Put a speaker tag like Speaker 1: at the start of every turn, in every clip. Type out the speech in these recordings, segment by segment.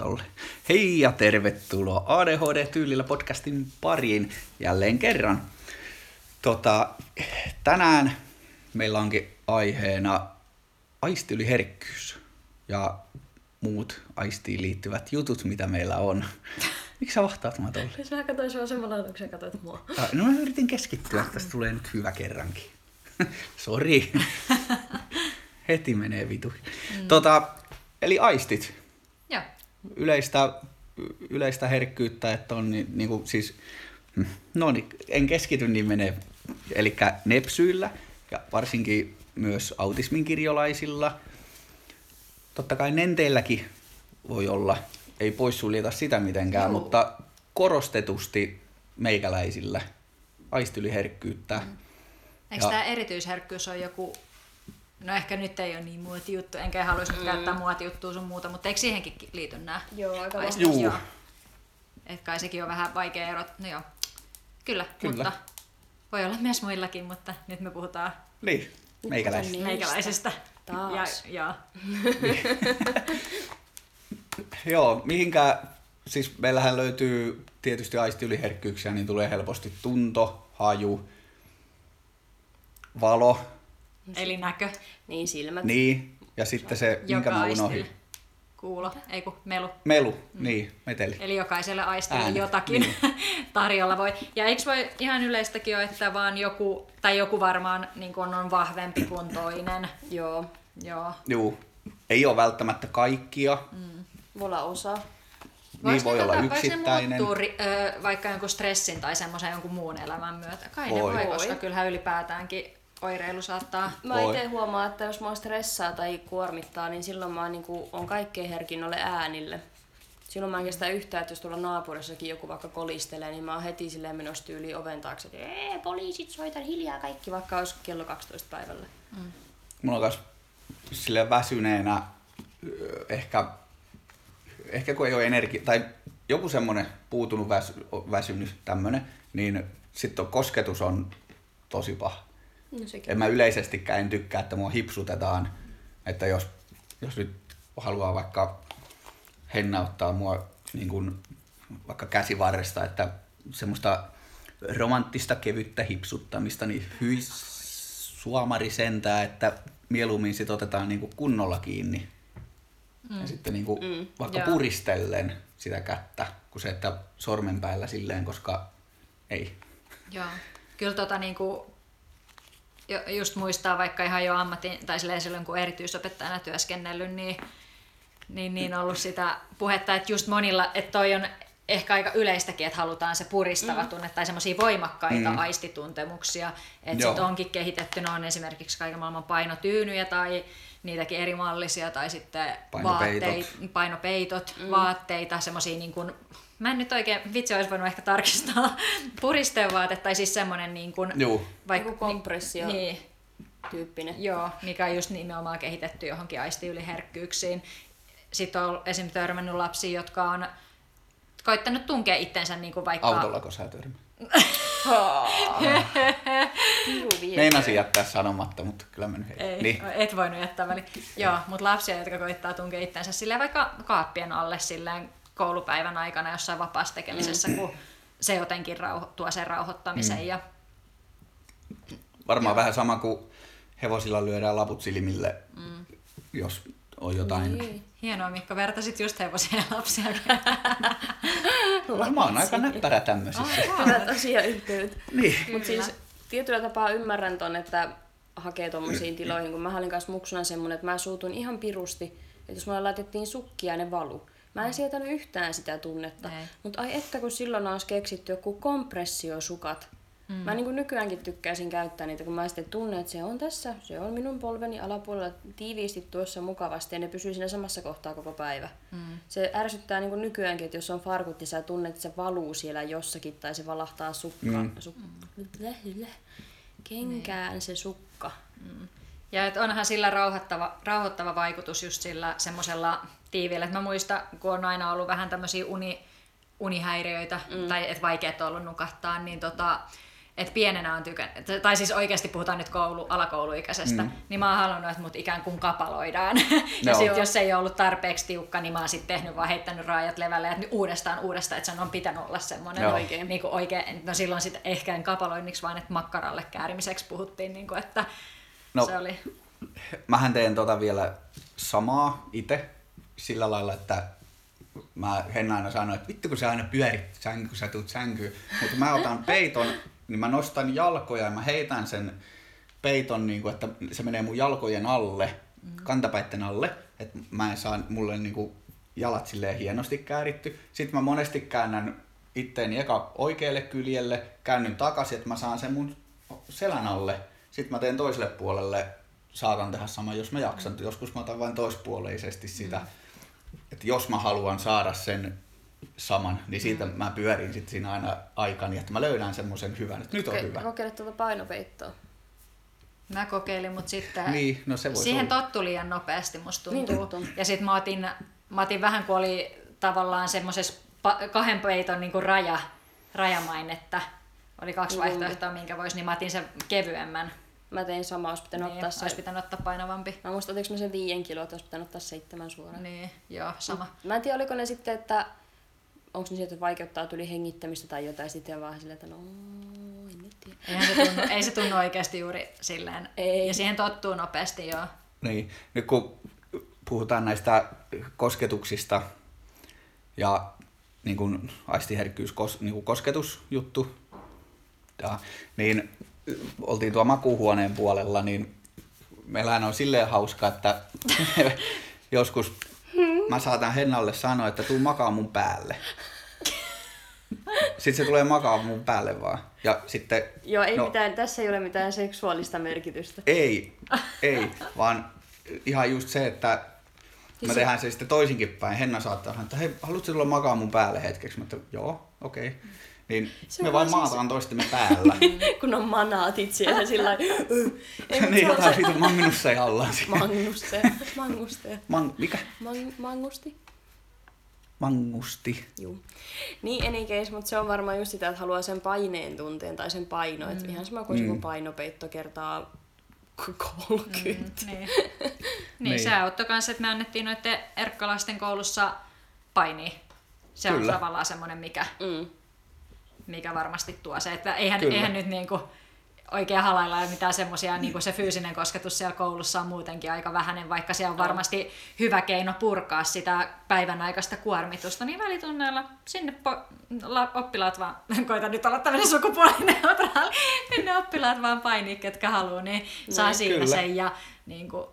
Speaker 1: tolle. Hei ja tervetuloa ADHD-tyylillä podcastin pariin jälleen kerran. Tota, tänään meillä onkin aiheena aistiyliherkkyys ja muut aistiin liittyvät jutut, mitä meillä on. Miksi sä vahtaat mä tolle?
Speaker 2: Jos mä katsoin sua samalla kun sä katsoit mua.
Speaker 1: No mä yritin keskittyä, että tästä tulee nyt hyvä kerrankin. Sori. Heti menee vitu. Mm. Tota, eli aistit. Yleistä, yleistä herkkyyttä, että on niin, niin kuin, siis, no niin, en keskity, niin menee. Eli nepsyillä ja varsinkin myös autismin kirjolaisilla. Totta kai nenteilläkin voi olla, ei poissuljeta sitä mitenkään,
Speaker 2: Juu.
Speaker 1: mutta korostetusti meikäläisillä aistyliherkkyyttä. Mm.
Speaker 2: Eikö
Speaker 1: Ja-
Speaker 2: tämä erityisherkkyys on joku... No ehkä nyt ei ole niin muotijuttu, enkä haluaisi mm. käyttää muotijuttua sun muuta, mutta eikö siihenkin liity nämä
Speaker 3: Joo, aika
Speaker 2: aistit?
Speaker 1: Juu.
Speaker 2: Joo. Et kai sekin on vähän vaikea erot. No joo, kyllä,
Speaker 1: Kyllä.
Speaker 2: mutta voi olla myös muillakin, mutta nyt me puhutaan
Speaker 1: Niin, meikäläisistä.
Speaker 3: Niistä.
Speaker 2: meikäläisestä.
Speaker 3: Taas.
Speaker 2: Ja, ja,
Speaker 1: Joo, mihinkä, siis meillähän löytyy tietysti aistiyliherkkyyksiä, niin tulee helposti tunto, haju, valo,
Speaker 2: eli näkö,
Speaker 3: Niin silmät.
Speaker 1: niin, ja sitten se, minkä mä unohdin.
Speaker 2: Kuulo, ei kun melu.
Speaker 1: Melu, niin, meteli.
Speaker 2: Eli jokaiselle aistille
Speaker 1: Ääni,
Speaker 2: jotakin
Speaker 1: niin.
Speaker 2: tarjolla voi. Ja eikö voi ihan yleistäkin ole, että vaan joku, tai joku varmaan niin kun on vahvempi kuin toinen.
Speaker 3: Joo.
Speaker 2: Joo.
Speaker 1: Juu, ei ole välttämättä kaikkia,
Speaker 3: Voi olla osa.
Speaker 1: niin voi
Speaker 2: ne
Speaker 1: olla
Speaker 2: vois ne
Speaker 1: yksittäinen.
Speaker 2: ö, vaikka jonkun stressin tai semmoisen jonkun muun elämän myötä? Kai ne
Speaker 1: Voi.
Speaker 2: voi,
Speaker 3: Voi.
Speaker 2: koska kyllähän ylipäätäänkin oireilu saattaa...
Speaker 3: Mä itse huomaan, että jos mua stressaa tai kuormittaa, niin silloin mä niinku, on kaikkein herkin noille äänille. Silloin mä en kestä yhtään, että jos tuolla naapurissakin joku vaikka kolistelee, niin mä oon heti silleen menossa tyyliin oven taakse, että ee, poliisit soitan hiljaa kaikki, vaikka olisi kello 12 päivällä.
Speaker 1: Mulla on myös sille väsyneenä ehkä, ehkä kun ei ole energia, tai joku semmoinen puutunut väs, väsynyt tämmönen, niin sitten kosketus on tosi paha.
Speaker 3: No sekin.
Speaker 1: En mä yleisestikään en tykkää, että mua hipsutetaan, että jos, jos nyt haluaa vaikka hennauttaa mua niin kuin vaikka käsivarresta, että semmoista romanttista kevyttä hipsuttamista, niin hyi suomari sentää, että mieluummin sit otetaan niin kuin kunnolla kiinni. Mm. Ja sitten niin kuin mm. vaikka
Speaker 2: Joo.
Speaker 1: puristellen sitä kättä, kuin se, että sormenpäällä silleen, koska ei.
Speaker 2: Joo. Kyllä tota niinku, jo- just muistaa vaikka ihan jo ammatin, tai silloin kun erityisopettajana työskennellyt, niin, niin, niin ollut sitä puhetta, että just monilla, että toi on ehkä aika yleistäkin, että halutaan se puristava mm. tunne tai semmoisia voimakkaita mm. aistituntemuksia. Että sitten onkin kehitetty, ne on esimerkiksi kaiken maailman painotyynyjä tai niitäkin eri mallisia tai sitten
Speaker 1: Painopeitot.
Speaker 2: vaatteet, painopeitot, mm. vaatteita, semmoisia niin kuin, mä en nyt oikein, vitsi olisi voinut ehkä tarkistaa, puristevaate tai siis semmoinen niin kuin,
Speaker 1: Juu.
Speaker 3: Joku kompressio.
Speaker 2: Niin,
Speaker 3: Tyyppinen.
Speaker 2: joo, mikä on just nimenomaan kehitetty johonkin aistiyliherkkyyksiin. Sitten on esimerkiksi törmännyt lapsia, jotka on koittanut tunkea itsensä niin kuin vaikka...
Speaker 1: Autolla kun sä törmät. Meinasin jättää sanomatta, mutta kyllä mä nyt
Speaker 2: Ei,
Speaker 1: Niin.
Speaker 2: et voinut jättää väliin. Joo, mutta lapsia, jotka koittaa tunkea itsensä silleen vaikka kaappien alle silleen koulupäivän aikana jossain vapaassa tekemisessä,
Speaker 1: Mm.
Speaker 2: kun se jotenkin rauho, tuo sen rauhoittamisen. Mm. Ja,
Speaker 1: Varmaan vähän sama kuin hevosilla lyödään laput silmille, mm. jos on jotain.
Speaker 3: Niin.
Speaker 2: hienoa, Mikko, vertasit just hevosia ja lapsia.
Speaker 1: Mä oon aika näppärä tämmöisissä.
Speaker 3: Hyvät asiayhteydet.
Speaker 1: Niin.
Speaker 3: Mutta siis tietyllä tapaa ymmärrän ton, että hakee tommosiin tiloihin, kun mä olin kanssa muksuna semmonen, että mä suutun ihan pirusti, että jos mulle laitettiin sukkia ne valu. Mä en sietänyt yhtään sitä tunnetta. Mutta ai että kun silloin olisi keksitty joku kompressiosukat. Mm. Mä niin nykyäänkin tykkäisin käyttää niitä, kun mä sitten tunnen, että se on tässä, se on minun polveni alapuolella tiiviisti tuossa mukavasti ja ne pysyy siinä samassa kohtaa koko päivä. Mm. Se ärsyttää niin nykyäänkin, että jos on farkut ja sä tunnet, että se valuu siellä jossakin tai se valahtaa sukka, mm. suk, läh, läh, kenkään se sukka.
Speaker 2: Ja et onhan sillä rauhoittava, rauhoittava vaikutus just sillä semmoisella tiiviillä. Et mä muistan, kun on aina ollut vähän tämmöisiä uni, unihäiriöitä, mm. tai että vaikeet on ollut nukahtaa, niin tota, että pienenä on tykännyt, tai siis oikeasti puhutaan nyt koulu, alakouluikäisestä, mm. niin mä oon halunnut, että mut ikään kuin kapaloidaan. ja
Speaker 1: Joo.
Speaker 2: sitten jos se ei ollut tarpeeksi tiukka, niin mä oon sitten tehnyt vaan heittänyt raajat levälle, että nyt uudestaan uudestaan, että sen on pitänyt olla semmoinen
Speaker 1: Joo.
Speaker 2: oikein. Niin kuin oikein, no silloin sitten ehkä en kapaloinniksi, vaan että makkaralle käärimiseksi puhuttiin, niin kuin, että
Speaker 1: No.
Speaker 2: se oli...
Speaker 1: Mähän teen tota vielä samaa itse sillä lailla, että mä Henna aina sanoo, että vittu kun sä aina pyörit sänky, kun sä tuut sänkyyn. Mutta mä otan peiton, niin mä nostan jalkoja ja mä heitän sen peiton, niin kuin, että se menee mun jalkojen alle, kantapäitten alle. Että mä en saa mulle niin kuin, jalat silleen hienosti kääritty. Sitten mä monesti käännän itteeni eka oikealle kyljelle, käännyn takaisin, että mä saan sen mun selän alle. Sitten mä teen toiselle puolelle, saatan tehdä sama, jos mä jaksan. Joskus mä otan vain toispuoleisesti sitä. Että jos mä haluan saada sen saman, niin siitä mä pyörin sitten siinä aina aikani, että mä löydän semmoisen hyvän, että nyt on hyvä.
Speaker 3: Kokeile tuota painopeittoa.
Speaker 2: Mä kokeilin, mutta sitten
Speaker 1: Niin, no se voisi
Speaker 2: siihen
Speaker 1: olla.
Speaker 2: tottui liian nopeasti, musta
Speaker 3: Niin
Speaker 2: tuntuu.
Speaker 3: tottui.
Speaker 2: ja sitten mä otin, mä otin vähän, kun oli tavallaan semmoisessa pa- kahden peiton niin kuin raja, rajamainetta. Oli kaksi
Speaker 3: Juu.
Speaker 2: vaihtoehtoa, minkä voisi, niin mä otin sen kevyemmän.
Speaker 3: Mä tein sama, olisi pitänyt
Speaker 2: Niin,
Speaker 3: ottaa se.
Speaker 2: olisi pitänyt ottaa painavampi.
Speaker 3: Mä muistan, otinko mä sen viien kiloa, että olisi pitänyt ottaa seitsemän suoraan.
Speaker 2: Niin, joo, sama.
Speaker 3: Mä en tiedä, oliko ne sitten, että onko ne sieltä, että vaikeuttaa tuli hengittämistä tai jotain, sitten vaan silleen, että no, en nyt tiedä.
Speaker 2: Eihän se tunnu, ei se tunnu oikeasti juuri silleen.
Speaker 3: Ei.
Speaker 2: Ja siihen tottuu nopeasti, joo.
Speaker 1: Niin, nyt kun puhutaan näistä kosketuksista ja niin kuin aistiherkkyys, kos, niin kuin kosketusjuttu, ja, niin oltiin tuo makuuhuoneen puolella, niin meillähän on silleen hauska, että joskus mä saatan Hennalle sanoa, että tuu makaa mun päälle. Sitten se tulee makaa mun päälle vaan. Ja sitten,
Speaker 3: Joo, ei
Speaker 1: no,
Speaker 3: mitään, tässä ei ole mitään seksuaalista merkitystä.
Speaker 1: ei, ei, vaan ihan just se, että me tehdään se sitten toisinkin päin. Henna saattaa sanoa, että hei, haluatko tulla makaa mun päälle hetkeksi? Mä että joo, okei. Okay. Niin
Speaker 3: Se
Speaker 1: me
Speaker 3: on
Speaker 1: vaan
Speaker 3: siis-
Speaker 1: maataan toistemme päällä.
Speaker 3: Kun on manaatit siellä sillä lailla,
Speaker 1: niin
Speaker 3: se
Speaker 1: jotain
Speaker 3: se-
Speaker 1: siitä Magnussa ja ollaan siinä.
Speaker 3: Manguste. Manguste.
Speaker 1: Mang, mikä?
Speaker 3: Mang, mangusti.
Speaker 1: Mangusti.
Speaker 3: Juu. Niin any case, mutta se on varmaan just sitä, että haluaa sen paineen tunteen tai sen paino. Mm. Että ihan sama kuin mm. painopeitto kertaa 30.
Speaker 2: Mm, niin. niin,
Speaker 1: Niin.
Speaker 2: se auttoi kanssa, että me annettiin noiden erkkalasten koulussa painia. Se
Speaker 1: Kyllä.
Speaker 2: on tavallaan semmoinen, mikä,
Speaker 3: Mm.
Speaker 2: Mikä varmasti tuo se. Että eihän,
Speaker 1: Kyllä.
Speaker 2: eihän nyt niinku oikein halailla ole mitään semmoisia, niin se fyysinen kosketus siellä koulussa on muutenkin aika vähäinen, vaikka se on varmasti hyvä keino purkaa sitä päivän aikaista kuormitusta, niin välitunneilla sinne po- la- oppilaat vaan, koitan nyt olla tämmöinen sukupuolineutraali, sinne oppilaat vaan painii, ketkä haluaa, niin saa
Speaker 3: Niin,
Speaker 2: siinä
Speaker 1: kyllä.
Speaker 2: sen ja niin kuin,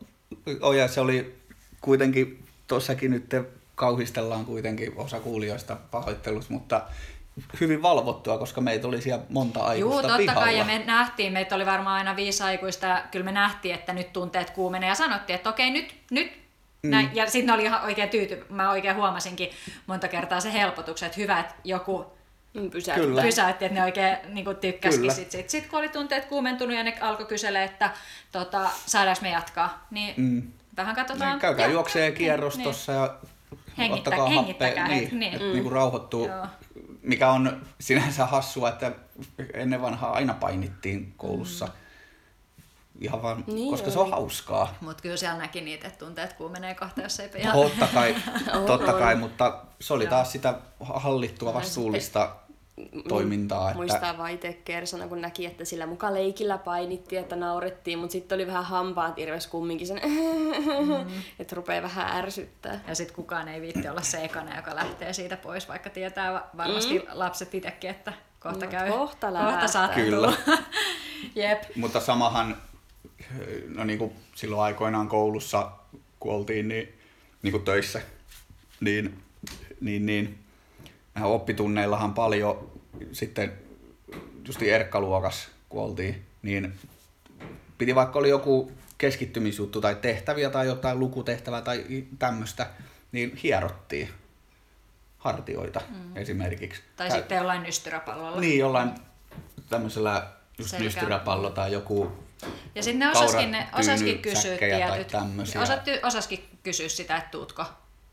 Speaker 1: Oh, ja se oli kuitenkin, tuossakin nyt kauhistellaan kuitenkin osa kuulijoista pahoittelussa, mutta hyvin valvottua, koska meitä oli siellä monta
Speaker 2: Juu,
Speaker 1: aikuista
Speaker 2: totta
Speaker 1: pihalla.
Speaker 2: kai, ja me nähtiin, meitä oli varmaan aina viisi aikuista, ja kyllä me nähtiin, että nyt tunteet kuumenee, ja sanottiin, että okei, nyt, nyt, mm. näin. ja sitten oli ihan oikein tyyty, mä oikein huomasinkin monta kertaa se helpotuksen, että hyvä, että joku
Speaker 3: Mm, pysäyttää.
Speaker 1: Kyllä.
Speaker 2: pysäytti, että ne oikein niin tykkäsikin sit, sit, kun oli tunteet kuumentunut, ja ne alkoi kysellä, että tota, saadaanko me jatkaa, niin
Speaker 1: Mm.
Speaker 2: vähän katsotaan.
Speaker 1: Niin, käykää
Speaker 2: Joo,
Speaker 1: juokseen
Speaker 2: niin,
Speaker 1: kierros
Speaker 2: niin.
Speaker 1: ja
Speaker 2: Hengittä-
Speaker 1: ottakaa
Speaker 2: hengittäkää
Speaker 1: happea,
Speaker 2: hetki,
Speaker 1: niin,
Speaker 2: niin.
Speaker 1: niin. niin rauhoittuu,
Speaker 2: Joo.
Speaker 1: Mikä on sinänsä hassua, että ennen vanhaa aina painittiin koulussa.
Speaker 2: Mm.
Speaker 1: Ihan vaan,
Speaker 3: Niin
Speaker 1: koska se on
Speaker 3: oli.
Speaker 1: hauskaa.
Speaker 2: Mutta kyllä siellä näki niitä, että tunteet kuumenee kohta, jos ei ihan...
Speaker 1: Totta kai, totta kai, mutta se oli
Speaker 2: Joo.
Speaker 1: taas sitä hallittua vastuullista toimintaa. Että,
Speaker 3: Muistaa vaan itse kersana, kun näki, että sillä muka leikillä painittiin, että naurettiin, mutta sitten oli vähän hampaat irves kumminkin sen, mm. että rupeaa vähän ärsyttää.
Speaker 2: Ja sitten kukaan ei viitti olla se ekana, joka lähtee siitä pois, vaikka tietää va- varmasti mm. lapset itsekin, että kohta
Speaker 3: No,
Speaker 2: käy.
Speaker 3: kohta
Speaker 2: kohta
Speaker 3: lähtee.
Speaker 2: sattuu.
Speaker 1: Kyllä.
Speaker 2: Jep.
Speaker 1: Mutta samahan, no niin kuin silloin aikoinaan koulussa, kun oltiin niin, niin kuin töissä, niin, niin, niin mehän oppitunneillahan paljon sitten just erkkaluokas, kun oltiin, niin piti vaikka oli joku keskittymisjuttu tai tehtäviä tai jotain lukutehtävää tai tämmöistä, niin hierottiin hartioita mm. esimerkiksi.
Speaker 2: Tai
Speaker 1: Kä-
Speaker 2: sitten jollain nystyräpallolla.
Speaker 1: Niin, jollain tämmöisellä just
Speaker 2: Selkä.
Speaker 1: nystyräpallo tai joku
Speaker 2: Ja sitten ne osaskin, ne osaskin kysyä tietyt, osatty, osaskin kysyä sitä, että tuutko.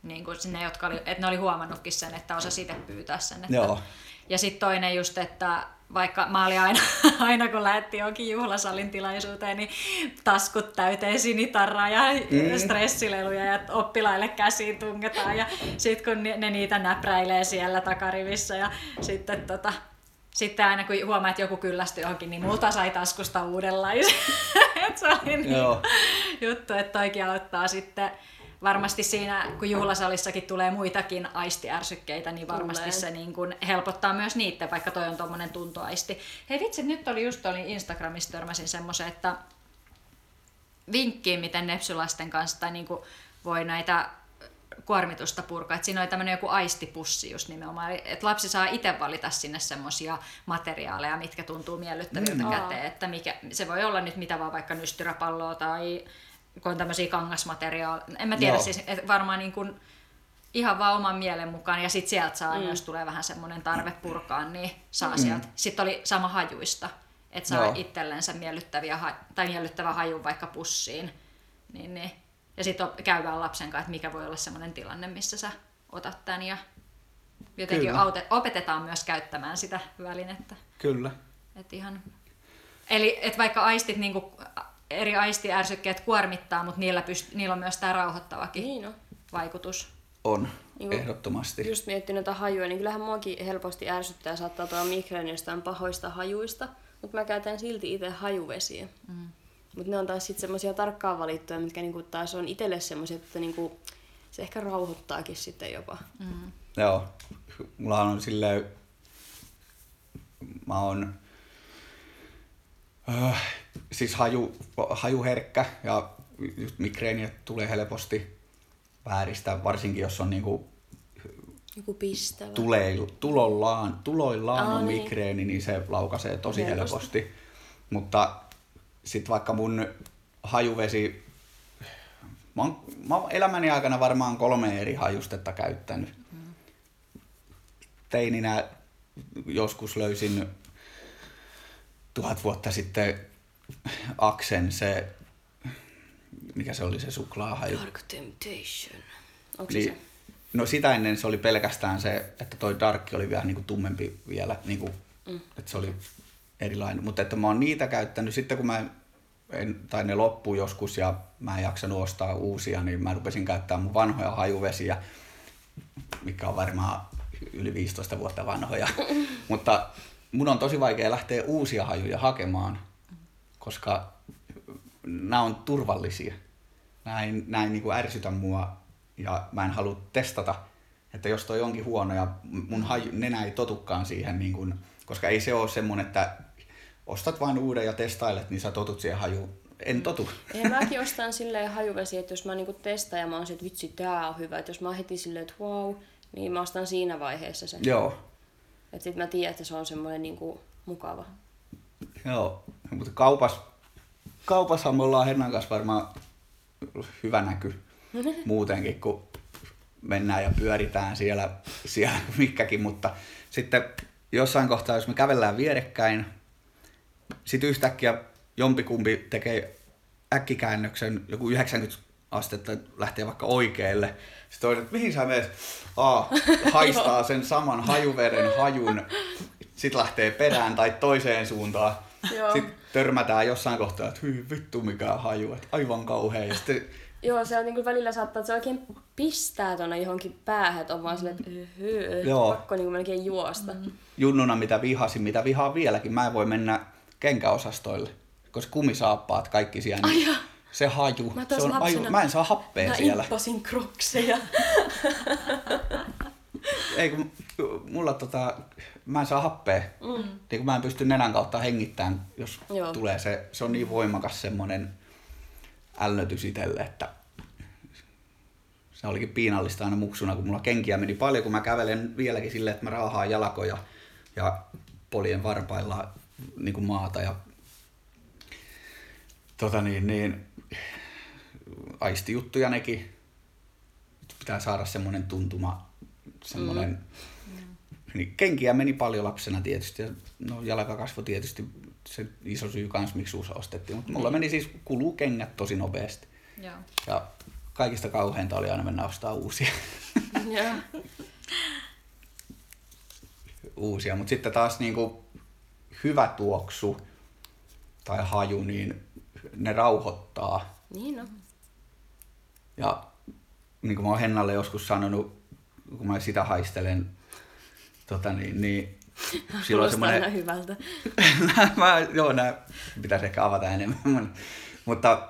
Speaker 2: Niin kuin sinne, jotka oli, että ne oli huomannutkin sen, että osa itse pyytää sen. Että,
Speaker 1: Joo.
Speaker 2: Ja sitten toinen just, että vaikka mä olin aina, aina kun lähdettiin johonkin juhlasalin tilaisuuteen, niin taskut täyteen sinitarraa ja mm. stressileluja ja oppilaille käsiin tungetaan ja sitten kun ne niitä näpräilee siellä takarivissä ja sitten tota, sitten aina kun huomaa, että joku kyllästyi johonkin, niin multa sai taskusta uudenlaisen. se oli niin Joo. juttu, että toikin auttaa sitten varmasti siinä, kun juhlasalissakin tulee muitakin aistiärsykkeitä, niin varmasti tulee. se niin kuin helpottaa myös niitä, vaikka toi on tuommoinen tuntoaisti. Hei vitsi, nyt oli just oli Instagramissa törmäsin semmoisen, että vinkkiin, miten nepsylasten kanssa tai niin kuin voi näitä kuormitusta purkaa. Et siinä oli tämmöinen joku aistipussi just nimenomaan, että lapsi saa itse valita sinne semmoisia materiaaleja, mitkä tuntuu miellyttäviltä mm. käteen, että mikä, se voi olla nyt mitä vaan vaikka nystyräpalloa tai kun on tämmöisiä kangasmateriaaleja. En mä tiedä, Joo. siis että varmaan niin kuin ihan vaan oman mielen mukaan ja sitten sieltä saa, mm. jos tulee vähän semmoinen tarve purkaa, niin saa mm. sieltä. Sitten oli sama hajuista, että saa Joo. itsellensä miellyttäviä, tai miellyttävä haju vaikka pussiin. Niin, niin. Ja sitten käydään lapsen kanssa, että mikä voi olla semmoinen tilanne, missä sä otat tämän ja jotenkin Kyllä. opetetaan myös käyttämään sitä välinettä.
Speaker 1: Kyllä.
Speaker 2: Et ihan... Eli et vaikka aistit niinku eri aistiärsykkeet kuormittaa, mutta niillä, pyst- niillä on myös tämä rauhoittavakin niin on. vaikutus.
Speaker 1: On, niin ehdottomasti.
Speaker 3: Just miettinyt näitä hajuja, niin kyllähän muakin helposti ärsyttää ja saattaa tuoda migreeni jostain pahoista hajuista, mutta mä käytän silti itse hajuvesiä. Mm. Mutta ne on taas sitten semmoisia tarkkaan valittuja, mitkä niinku taas on itselle semmoisia, että niinku, se ehkä rauhoittaakin sitten jopa.
Speaker 1: Mm. Joo, mulla on silleen, mä oon äh, siis haju, hajuherkkä ja just migreeniä tulee helposti vääristä, varsinkin jos on niinku
Speaker 3: joku pistävä.
Speaker 1: Tulee, tulollaan, tuloillaan Aa, on niin. migreeni, niin se laukaisee tosi helposti. helposti. Mutta sitten vaikka mun hajuvesi, mä oon, mä oon elämäni aikana varmaan kolme eri hajustetta käyttänyt. Mm. Teininä joskus löysin tuhat vuotta sitten Aksen se, mikä se oli se suklaahaju?
Speaker 3: Dark Temptation. Onko
Speaker 1: niin, se? No sitä ennen se oli pelkästään se, että toi Dark oli vielä niinku tummempi vielä, niinku, mm. että se oli erilainen. Mutta että mä oon niitä käyttänyt sitten kun mä en, tai ne loppuu joskus ja mä en jaksanut ostaa uusia, niin mä rupesin käyttämään mun vanhoja hajuvesiä, mikä on varmaan yli 15 vuotta vanhoja. Mutta mun on tosi vaikea lähteä uusia hajuja hakemaan, koska nämä on turvallisia. Nämä ei niin kuin ärsytä mua ja mä en halua testata, että jos toi onkin huono ja mun haju, nenä ei totukaan siihen, niin kuin, koska ei se ole semmoinen, että ostat vain uuden ja testailet, niin sä totut siihen hajuun. En totu.
Speaker 3: Ja mäkin ostan silleen hajuvesi, että jos mä niinku testaan ja mä oon että vitsi, tää on hyvä. Että jos mä oon heti silleen, että wow, niin mä ostan siinä vaiheessa sen.
Speaker 1: Joo.
Speaker 3: Että sit mä tiedän, että se on semmoinen niinku mukava.
Speaker 1: Joo, mutta kaupas, kaupassahan me ollaan Hennan kanssa varmaan hyvä näky muutenkin, kun mennään ja pyöritään siellä, siellä mikkäkin, mutta sitten jossain kohtaa, jos me kävellään vierekkäin, sitten yhtäkkiä jompikumpi tekee äkkikäännöksen, joku 90 astetta lähtee vaikka oikealle. Sitten toinen, että mihin sä menet? Aa, haistaa sen saman hajuveren hajun, sitten lähtee perään tai toiseen suuntaan. Joo. Sitten törmätään jossain kohtaa, että hyi vittu mikä haju, että aivan kauhea. Ja sitten
Speaker 3: Joo, se on niin kuin välillä saattaa, että se oikein pistää tuonne johonkin päähän, että on vaan silleen, että Joo. pakko niin kuin melkein juosta. Mm.
Speaker 1: Junnuna mitä vihasin, mitä vihaa vieläkin, mä en voi mennä kenkäosastoille, koska kumisaappaat kaikki siellä. Ai niin se haju. Mä, se on aju, mä en saa happea
Speaker 3: mä
Speaker 1: siellä.
Speaker 3: Mä krokseja.
Speaker 1: Ei kun mulla tota, mä en saa happea. Mm. Niin kun mä en pysty nenän kautta hengittämään, jos Joo. tulee se, se on niin voimakas semmonen ällötys itselle, että se olikin piinallista aina muksuna, kun mulla kenkiä meni paljon, kun mä kävelen vieläkin silleen, että mä raahaan jalkoja ja polien varpailla niin kuin maata ja tota niin, niin aistijuttuja nekin. Pitää saada semmoinen tuntuma, semmoinen... Mm. Niin kenkiä meni paljon lapsena tietysti ja no jalkakasvo tietysti se iso syy kans, miksi uusi ostettiin. Mutta mulla niin. meni siis kuluu kengät tosi nopeasti. Joo. Ja kaikista kauheinta oli aina mennä ostaa uusia. Joo. uusia. Mutta sitten taas niinku hyvä tuoksu tai haju, niin ne rauhoittaa.
Speaker 3: Niin no.
Speaker 1: Ja niin kuin mä oon Hennalle joskus sanonut, kun mä sitä haistelen, tota niin, niin silloin semmoinen...
Speaker 3: hyvältä.
Speaker 1: mä, joo, nää pitäisi ehkä avata enemmän. Mutta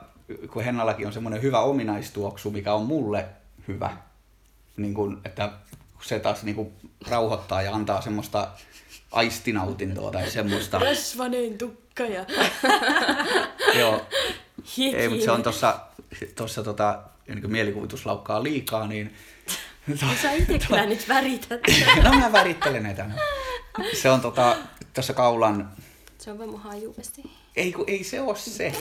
Speaker 1: kun Hennallakin on semmoinen hyvä ominaistuoksu, mikä on mulle hyvä, niin kun, että se taas niin kun rauhoittaa ja antaa semmoista aistinautintoa tai semmoista.
Speaker 3: Rasvaneen tukka ja
Speaker 1: joo,
Speaker 3: hiki.
Speaker 1: ei, mutta se on tuossa tossa, tota, niin mielikuvitus laukkaa liikaa, niin...
Speaker 3: Sä itse kyllä nyt värität.
Speaker 1: no mä värittelen näitä. no. Se on tota, tuossa kaulan...
Speaker 3: Se on vaan mun hajuvesti.
Speaker 1: Ei, kun, ei se ole se.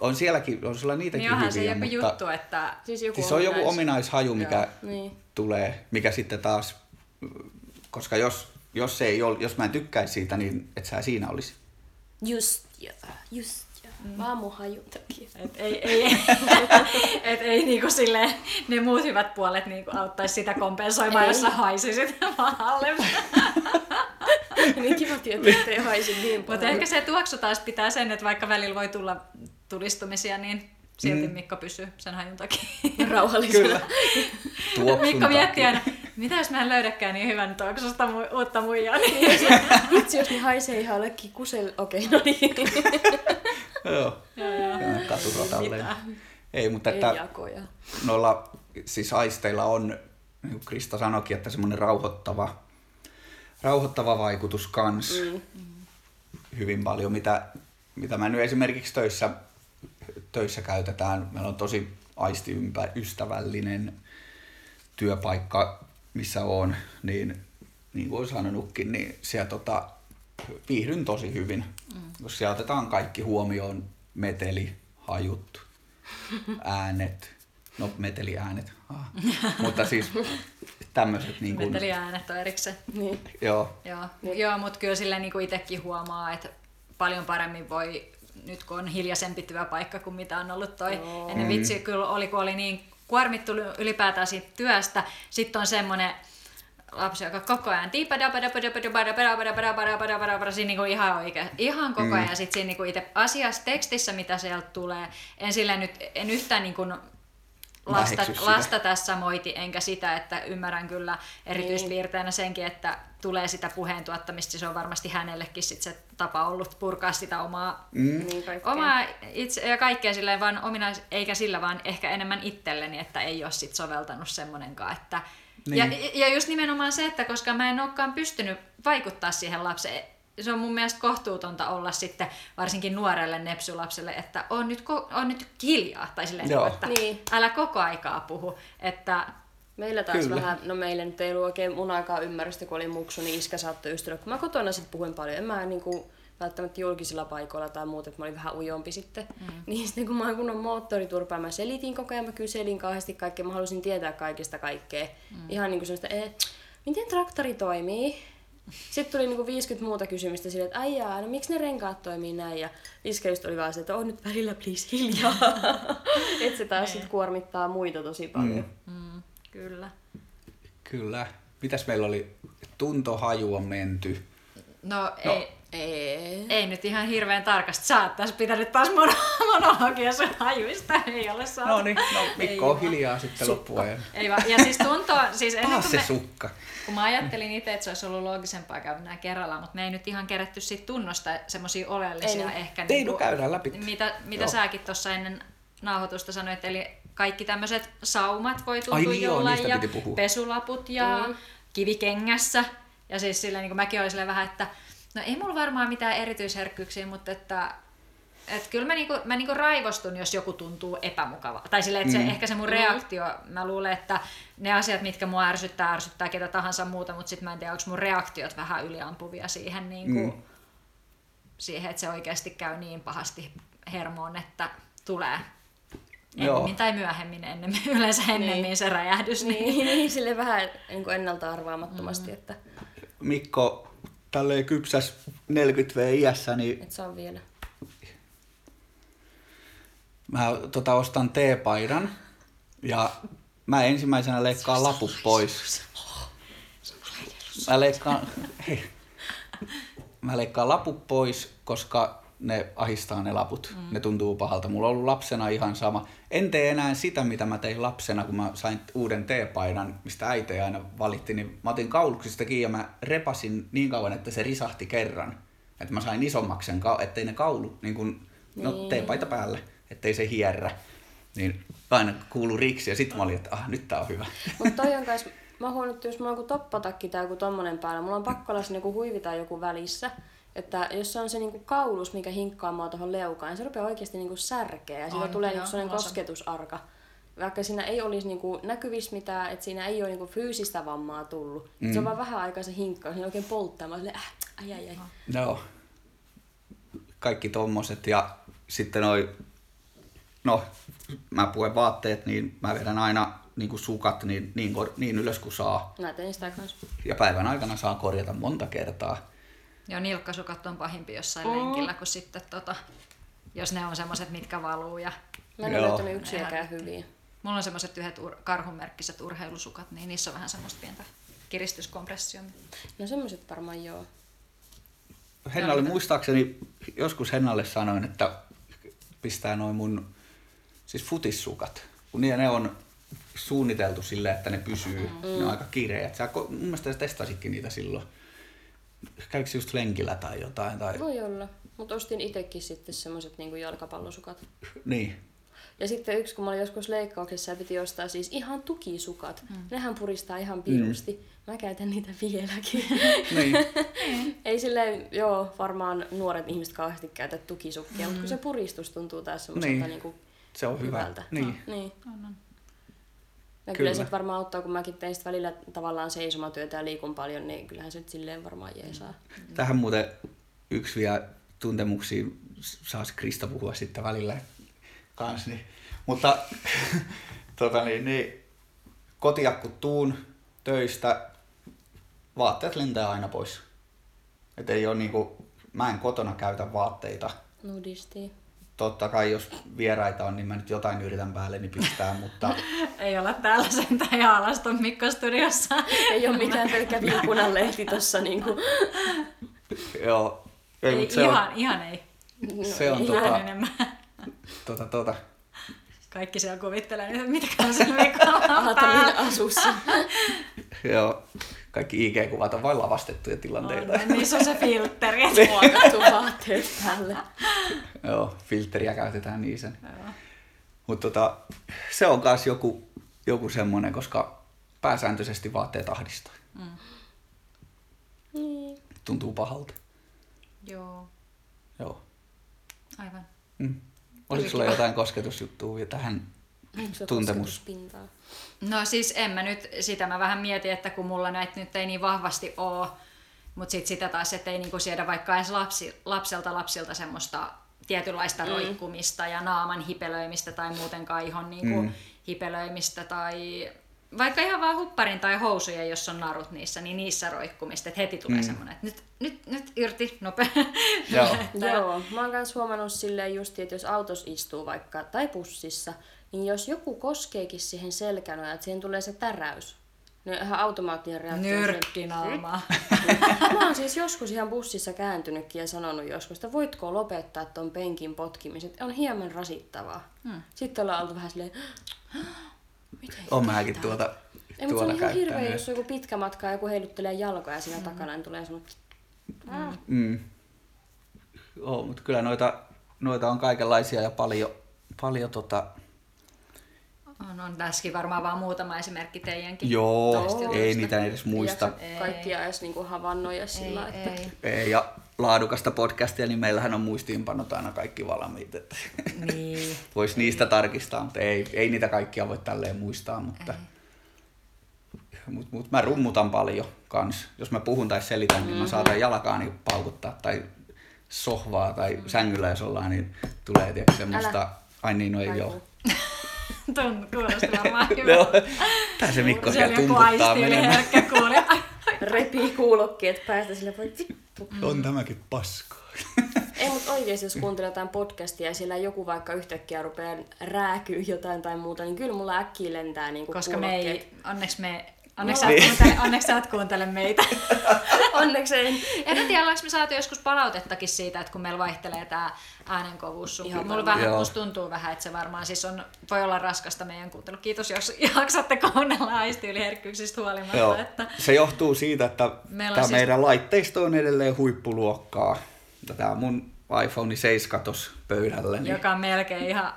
Speaker 1: On sielläkin, on sulla niitäkin
Speaker 2: Niin onhan se
Speaker 1: hyviä,
Speaker 2: joku
Speaker 1: mutta...
Speaker 2: juttu, että
Speaker 3: Siis joku
Speaker 1: Siis se on joku
Speaker 3: ominais-
Speaker 1: ominaishaju, mikä
Speaker 3: Niin.
Speaker 1: tulee, mikä sitten taas, koska jos, jos, se ei ol, jos mä en tykkäisi siitä, niin et sä siinä olisi.
Speaker 3: Just ja, just ja. Mm. Vaan mun hajun takia.
Speaker 2: Et ei, ei, et ei niinku silleen, ne muut hyvät puolet niinku auttaisi sitä kompensoimaan,
Speaker 3: Ei.
Speaker 2: jos sä haisisit pahalle.
Speaker 3: niin kiva tietää, ettei haisi niin
Speaker 2: Mutta
Speaker 3: paljon.
Speaker 2: ehkä se tuoksu taas pitää sen, että vaikka välillä voi tulla tulistumisia, niin silti
Speaker 1: Mm.
Speaker 2: Mikko pysyy sen hajun takia.
Speaker 3: Rauhallisena.
Speaker 1: Kyllä.
Speaker 2: Mikko miettii aina, mitä jos mä en löydäkään niin hyvän tuoksusta mu- uutta muijaa, niin
Speaker 3: Vitsi, jos ne haisee ihan jollekin kusel... Okei, no niin.
Speaker 1: Joo.
Speaker 2: Joo, joo.
Speaker 1: Katurotalle.
Speaker 2: Mitä?
Speaker 1: Ei, mutta
Speaker 3: Ei
Speaker 1: että
Speaker 3: jakoja.
Speaker 1: noilla siis aisteilla on, niin kuin Krista sanoikin, että semmoinen rauhoittava, rauhoittava vaikutus kans
Speaker 3: Mm.
Speaker 1: hyvin paljon, mitä, mitä mä nyt esimerkiksi töissä, töissä käytetään. Meillä on tosi aistiystävällinen työpaikka, missä on, niin niin kuin olisi sanonutkin, niin siellä tota, viihdyn tosi hyvin, mm. koska siellä otetaan kaikki huomioon, meteli, hajut, äänet, no meteliäänet, ah. mutta siis tämmöiset niin kuin,
Speaker 2: Meteliäänet on erikseen.
Speaker 3: Niin.
Speaker 1: joo,
Speaker 2: Joo, Joo mutta kyllä silleen niin itsekin huomaa, että paljon paremmin voi nyt kun on hiljaisempi työpaikka kuin mitä on ollut toi.
Speaker 3: Joo.
Speaker 2: Ennen vitsi kyllä oli, kun oli niin kuormittu ylipäätään siitä työstä. Sitten on semmoinen lapsi, joka koko ajan siinä niinku ihan oikein, ihan koko ajan. Ja sitten siinä niinku itse asiassa tekstissä, mitä sieltä tulee, en sille nyt, en yhtään niinku lasta, lasta tässä moiti, enkä sitä, että ymmärrän kyllä erityispiirteenä senkin, että tulee sitä puheen tuottamista, se on varmasti hänellekin sit se tapa ollut purkaa sitä omaa,
Speaker 1: mm,
Speaker 3: Niin kaikkea.
Speaker 2: omaa itse, ja kaikkea silleen vaan ominais, eikä sillä vaan ehkä enemmän itselleni, että ei ole sit soveltanut semmonenkaan, että
Speaker 1: Niin.
Speaker 2: ja, ja just nimenomaan se, että koska mä en olekaan pystynyt vaikuttaa siihen lapseen, se on mun mielestä kohtuutonta olla sitten varsinkin nuorelle nepsylapselle, että on nyt, ko- on nyt hiljaa, tai silleen,
Speaker 1: Joo.
Speaker 2: että
Speaker 3: Niin.
Speaker 2: älä koko aikaa puhu, että
Speaker 3: Meillä taas
Speaker 1: Kyllä.
Speaker 3: vähän, no meillä nyt ei ollut oikein mun aikaa ymmärrystä, kun oli muksu, niin iskä saattoi ystävä. Kun mä kotona sit puhuin paljon, en mä niinku välttämättä julkisilla paikoilla tai muut, että mä olin vähän ujompi sitten. Mm. Niin sitten kun mä olin kunnon moottoriturpaa, mä selitin koko ajan, mä kyselin kauheasti kaikkea, mä halusin tietää kaikista kaikkea. Mm. Ihan niinku semmoista, eh, miten traktori toimii? Sitten tuli niinku 50 muuta kysymystä silleen, että aijaa, no miksi ne renkaat toimii näin? Ja iskä just oli vaan se, että on nyt välillä please hiljaa. että se taas sit kuormittaa muita tosi paljon.
Speaker 1: Mm.
Speaker 2: mm, kyllä.
Speaker 1: kyllä. Mitäs meillä oli? Tuntohaju on menty.
Speaker 2: No,
Speaker 1: No.
Speaker 2: ei,
Speaker 3: Ei.
Speaker 2: ei nyt ihan hirveän tarkasti. Sä oot tässä pitänyt taas mono- monologia sun hajuista, ei ole saatu.
Speaker 1: No niin, no
Speaker 2: Ei
Speaker 1: Mikko on
Speaker 2: vaan.
Speaker 1: hiljaa sitten loppuajan.
Speaker 2: Ei vaan. Ja siis tuntuu, siis ennen
Speaker 1: Taas
Speaker 2: kuin
Speaker 1: se
Speaker 2: me,
Speaker 1: sukka.
Speaker 2: Kun mä ajattelin itse, että se olisi ollut loogisempaa käydä nämä kerrallaan, mutta me ei nyt ihan kerätty siitä tunnosta semmoisia oleellisia
Speaker 3: Ei.
Speaker 2: ehkä.
Speaker 1: Ei, no käydään läpi.
Speaker 2: Mitä, mitä
Speaker 1: Joo.
Speaker 2: säkin tuossa ennen nauhoitusta sanoit, eli kaikki tämmöiset saumat voi tuntua
Speaker 1: Ai niin
Speaker 2: jollain ja pesulaput ja
Speaker 3: Mm.
Speaker 2: kivikengässä. Ja siis silleen, niin kuin mäkin olin vähän, että no ei mulla varmaan mitään erityisherkkyyksiä, mutta että et kyllä mä, niinku, mä niinku raivostun, jos joku tuntuu epämukava. Tai silleen, että se,
Speaker 1: Mm.
Speaker 2: ehkä se mun reaktio, mä luulen, että ne asiat, mitkä mua ärsyttää, ärsyttää ketä tahansa muuta, mutta sitten mä en tiedä, onko mun reaktiot vähän yliampuvia siihen, niinku,
Speaker 1: Mm.
Speaker 2: siihen, että se oikeasti käy niin pahasti hermoon, että tulee
Speaker 1: Joo.
Speaker 2: ennemmin tai myöhemmin, ennemmin, yleensä ennemmin
Speaker 3: Niin.
Speaker 2: se räjähdys. Niin.
Speaker 3: Niin, niin sille vähän niin kuin ennalta arvaamattomasti, mm. että
Speaker 1: Mikko, tälleen kypsäs 40 v iässä, niin
Speaker 3: et saa vielä.
Speaker 1: Mä tota, ostan teepaidan ja mä ensimmäisenä leikkaan laput pois. mä leikkaan, hei, mä leikkaan laput pois, koska ne ahistaa ne laput. Mm. Ne tuntuu pahalta. Mulla on ollut lapsena ihan sama. En tee enää sitä, mitä mä tein lapsena, kun mä sain uuden teepaidan, mistä äiti aina valitti. Niin mä otin kauluksista kiinni ja mä repasin niin kauan, että se risahti kerran. Että mä sain isommaksen, ettei ne kaulu, niin kun, no niin. teepaita päälle, ettei se hierrä. Niin aina kuuluu riksi ja sitten mä olin, että ah, nyt tää on hyvä.
Speaker 3: Mutta toi on kans, mä huomannut, että jos mulla on joku toppatakki tai joku tommonen päällä, mulla on pakko olla sinne huivi tai joku välissä. Että jos se on se niinku kaulus, mikä hinkkaa mua tuohon leukaan, niin se rupeaa oikeasti niinku särkeä ja siitä on, tulee niinku sellainen kosketusarka. Vaikka siinä ei olisi niinku näkyvissä mitään, että siinä ei ole niinku fyysistä vammaa tullut. Mm. Se on vaan vähän aikaa se hinkkaa, siinä oikein polttaa. Mä silleen, äh, ai ai ai.
Speaker 1: No, kaikki tommoset ja sitten noi, no mä puen vaatteet, niin mä vedän aina niin kuin sukat niin, niin, niin ylös kuin saa.
Speaker 3: Mä tein sitä kanssa.
Speaker 1: Ja päivän aikana saa korjata monta kertaa.
Speaker 2: Joo, nilkkasukat on pahimpi jossain oh. lenkillä, kun sitten tota, jos ne on semmoset, mitkä valuu. Ja...
Speaker 3: Mä en ole löytänyt yksikään hyviä.
Speaker 2: Mulla on semmoset yhdet ur- karhunmerkkiset urheilusukat, niin niissä on vähän semmoista pientä kiristyskompressio.
Speaker 3: No semmoset varmaan joo.
Speaker 1: Hennalle muistaakseni, joskus Hennalle sanoin, että pistää noin mun siis futissukat, kun ne on suunniteltu silleen, että ne pysyy, mm. ne on aika kireet. Sä, mun mielestä sä testasitkin niitä silloin. Kävikö just lenkillä tai jotain? Tai...
Speaker 3: Voi olla. Mutta ostin itsekin sitten semmoiset niin jalkapallosukat.
Speaker 1: Niin.
Speaker 3: Ja sitten yksi, kun mä olin joskus leikkauksessa ja piti ostaa siis ihan tukisukat. Mm. Nehän puristaa ihan pirusti. Mm. Mä käytän niitä vieläkin. niin. Ei silleen, joo, varmaan nuoret ihmiset kauheasti käytä tukisukkia, mm. mutta kun se puristus tuntuu taas semmoiselta niin. niin
Speaker 1: se on hyvältä.
Speaker 3: Hyvä. Niin. No, niin. On, on. Ja kyllä, kyllä se varmaan auttaa, kun mäkin tein välillä tavallaan seisomatyötä ja liikun paljon, niin kyllähän se silleen varmaan jeesaa.
Speaker 1: Tähän muuten yksi vielä tuntemuksia saas Krista puhua sitten välillä kanssa. Niin. Mutta tota niin, niin, kotia kun tuun töistä, vaatteet lentää aina pois. Et ei ole niinku, mä en kotona käytä vaatteita.
Speaker 3: Nudisti
Speaker 1: totta kai jos vieraita on, niin mä nyt jotain yritän päälle niin pistää, mutta...
Speaker 2: Ei olla täällä sentään ja alaston Mikko-studiossa.
Speaker 3: Ei ole mitään pelkkä vilkunan lehti tossa niinku.
Speaker 1: Joo.
Speaker 2: Ei, ei se ihan, on, ihan ei.
Speaker 1: No, se on ihan tota, enemmän. Tota, tota.
Speaker 2: Kaikki siellä kuvittelee mitä sillä viikolla on
Speaker 3: päällä. asussa.
Speaker 1: Joo kaikki IG-kuvat on vain lavastettuja tilanteita.
Speaker 2: On, niissä on se filtteri.
Speaker 3: Muokattu vaatteet päälle.
Speaker 1: Joo, filtteriä käytetään niissä. Mutta tota, se on myös joku, joku semmoinen, koska pääsääntöisesti vaatteet ahdistaa. Mm.
Speaker 3: Niin.
Speaker 1: Tuntuu pahalta.
Speaker 2: Joo.
Speaker 1: Joo.
Speaker 2: Aivan.
Speaker 1: Mm. Oliko sulla jotain kosketusjuttua tähän tuntemus?
Speaker 2: No siis en mä nyt, sitä mä vähän mietin, että kun mulla näitä nyt ei niin vahvasti ole, mutta sitten sitä taas, että ei niinku siedä vaikka edes lapsi, lapselta lapsilta semmoista tietynlaista mm. roikkumista ja naaman hipelöimistä tai muutenkaan ihon niinku mm. hipelöimistä tai vaikka ihan vaan hupparin tai housuja, jos on narut niissä, niin niissä roikkumista, että heti tulee mm. semmoinen, että nyt, nyt, nyt irti, nopea.
Speaker 3: Joo. Joo, mä oon myös huomannut silleen justi, että jos autos istuu vaikka tai bussissa, niin jos joku koskeekin siihen selkänojaan, että siihen tulee se täräys, niin ihan automaattinen reaktio.
Speaker 2: Nyrkkinaama.
Speaker 3: Mä oon siis joskus ihan bussissa kääntynytkin ja sanonut joskus, että voitko lopettaa ton penkin potkimiset, on hieman rasittavaa. Hmm. Sitten ollaan oltu vähän silleen,
Speaker 1: Miten on mäkin tuota
Speaker 3: ei, mutta se on ihan hirveä, jos on joku pitkä matka ja joku heiluttelee jalkoja siinä mm. takana, niin tulee semmoinen...
Speaker 1: Mm. Mm. Oh, mutta kyllä noita, noita on kaikenlaisia ja paljon, paljon tota,
Speaker 2: on, on tässäkin varmaan vaan muutama esimerkki teidänkin.
Speaker 1: Joo, ei niitä edes muista.
Speaker 3: Ei. Kaikkia edes niinku havainnoja sillä, ei, että...
Speaker 1: Ei. ei. ja laadukasta podcastia, niin meillähän on muistiinpanot aina kaikki valmiit. Että niin. Voisi niistä tarkistaa, mutta ei, ei niitä kaikkia voi tälleen muistaa. Mutta, mut, mut mä rummutan paljon kans. Jos mä puhun tai selitän, mm-hmm. niin mä mhm. saatan jalkaani paukuttaa tai sohvaa tai sängyllä jos ollaan, niin tulee tiedä, semmoista... Älä. Ai niin, no ei ole.
Speaker 2: Tuon kuulosti varmaan hyvä. no,
Speaker 1: tää se Mikko siellä tumputtaa menemään.
Speaker 3: kuuli. Repii kuulokkeet päästä sille voi vittu.
Speaker 1: On tämäkin paskaa.
Speaker 3: Ei, mutta oikeasti jos kuuntelee jotain podcastia ja siellä joku vaikka yhtäkkiä rupeaa rääkyy jotain tai muuta, niin kyllä mulla äkkiä lentää niin
Speaker 2: Koska me ei, onneksi me Onneksi,
Speaker 1: Niin.
Speaker 2: kuuntele, onneksi sä et kuuntele meitä.
Speaker 3: Onneksi en.
Speaker 2: En tiedä, ollaanko me saatu joskus palautettakin siitä, että kun meillä vaihtelee tämä äänenkovuus. sun-
Speaker 3: Ihan
Speaker 2: Mulla vähän, musta tuntuu vähän, että se varmaan siis on, voi olla raskasta meidän kuuntelu. Kiitos, jos jaksatte kuunnella aistiyliherkkyyksistä huolimatta.
Speaker 1: Joo.
Speaker 2: Että
Speaker 1: Se johtuu siitä, että
Speaker 2: Meillä
Speaker 1: tämä
Speaker 2: siis-
Speaker 1: meidän laitteisto on edelleen huippuluokkaa. Tämä on mun iPhone 7 tos pöydällä. Niin
Speaker 2: joka on melkein ihan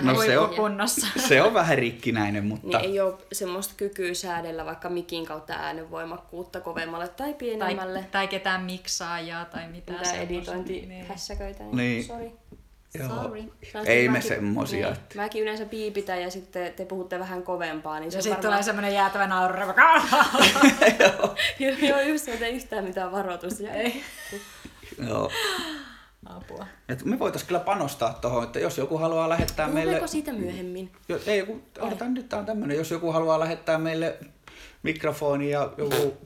Speaker 1: No se on-
Speaker 2: huippukunnossa.
Speaker 1: Se on vähän rikkinäinen, mutta
Speaker 3: Niin ei ole semmoista kykyä säädellä vaikka mikin kautta äänenvoimakkuutta kovemmalle tai
Speaker 2: Tai,
Speaker 3: pienemmälle.
Speaker 2: tai ketään miksaajaa tai mitään
Speaker 3: Mitä editointihässäköitä. Niin.
Speaker 1: Niin.
Speaker 3: Sorry.
Speaker 1: joo,
Speaker 2: Sorry.
Speaker 1: ei me
Speaker 3: Mäkin-
Speaker 1: semmosia.
Speaker 3: Niin.
Speaker 1: että-
Speaker 3: Mäkin yleensä piipitän ja sitten te puhutte vähän kovempaa. Niin se
Speaker 2: Ja sitten
Speaker 3: varmaan...
Speaker 2: tulee semmoinen jäätävä nauru.
Speaker 3: Joo, joo, just se, yhtään mitään varoitusta. Ei.
Speaker 1: Joo.
Speaker 2: Apua.
Speaker 1: Et me voitaisiin kyllä panostaa tuohon, että jos joku haluaa lähettää meille...
Speaker 3: Puhutaanko siitä myöhemmin?
Speaker 1: Jo, ei, joku, odotan nyt, tää on tämmönen. Jos joku haluaa lähettää meille mikrofoni ja joku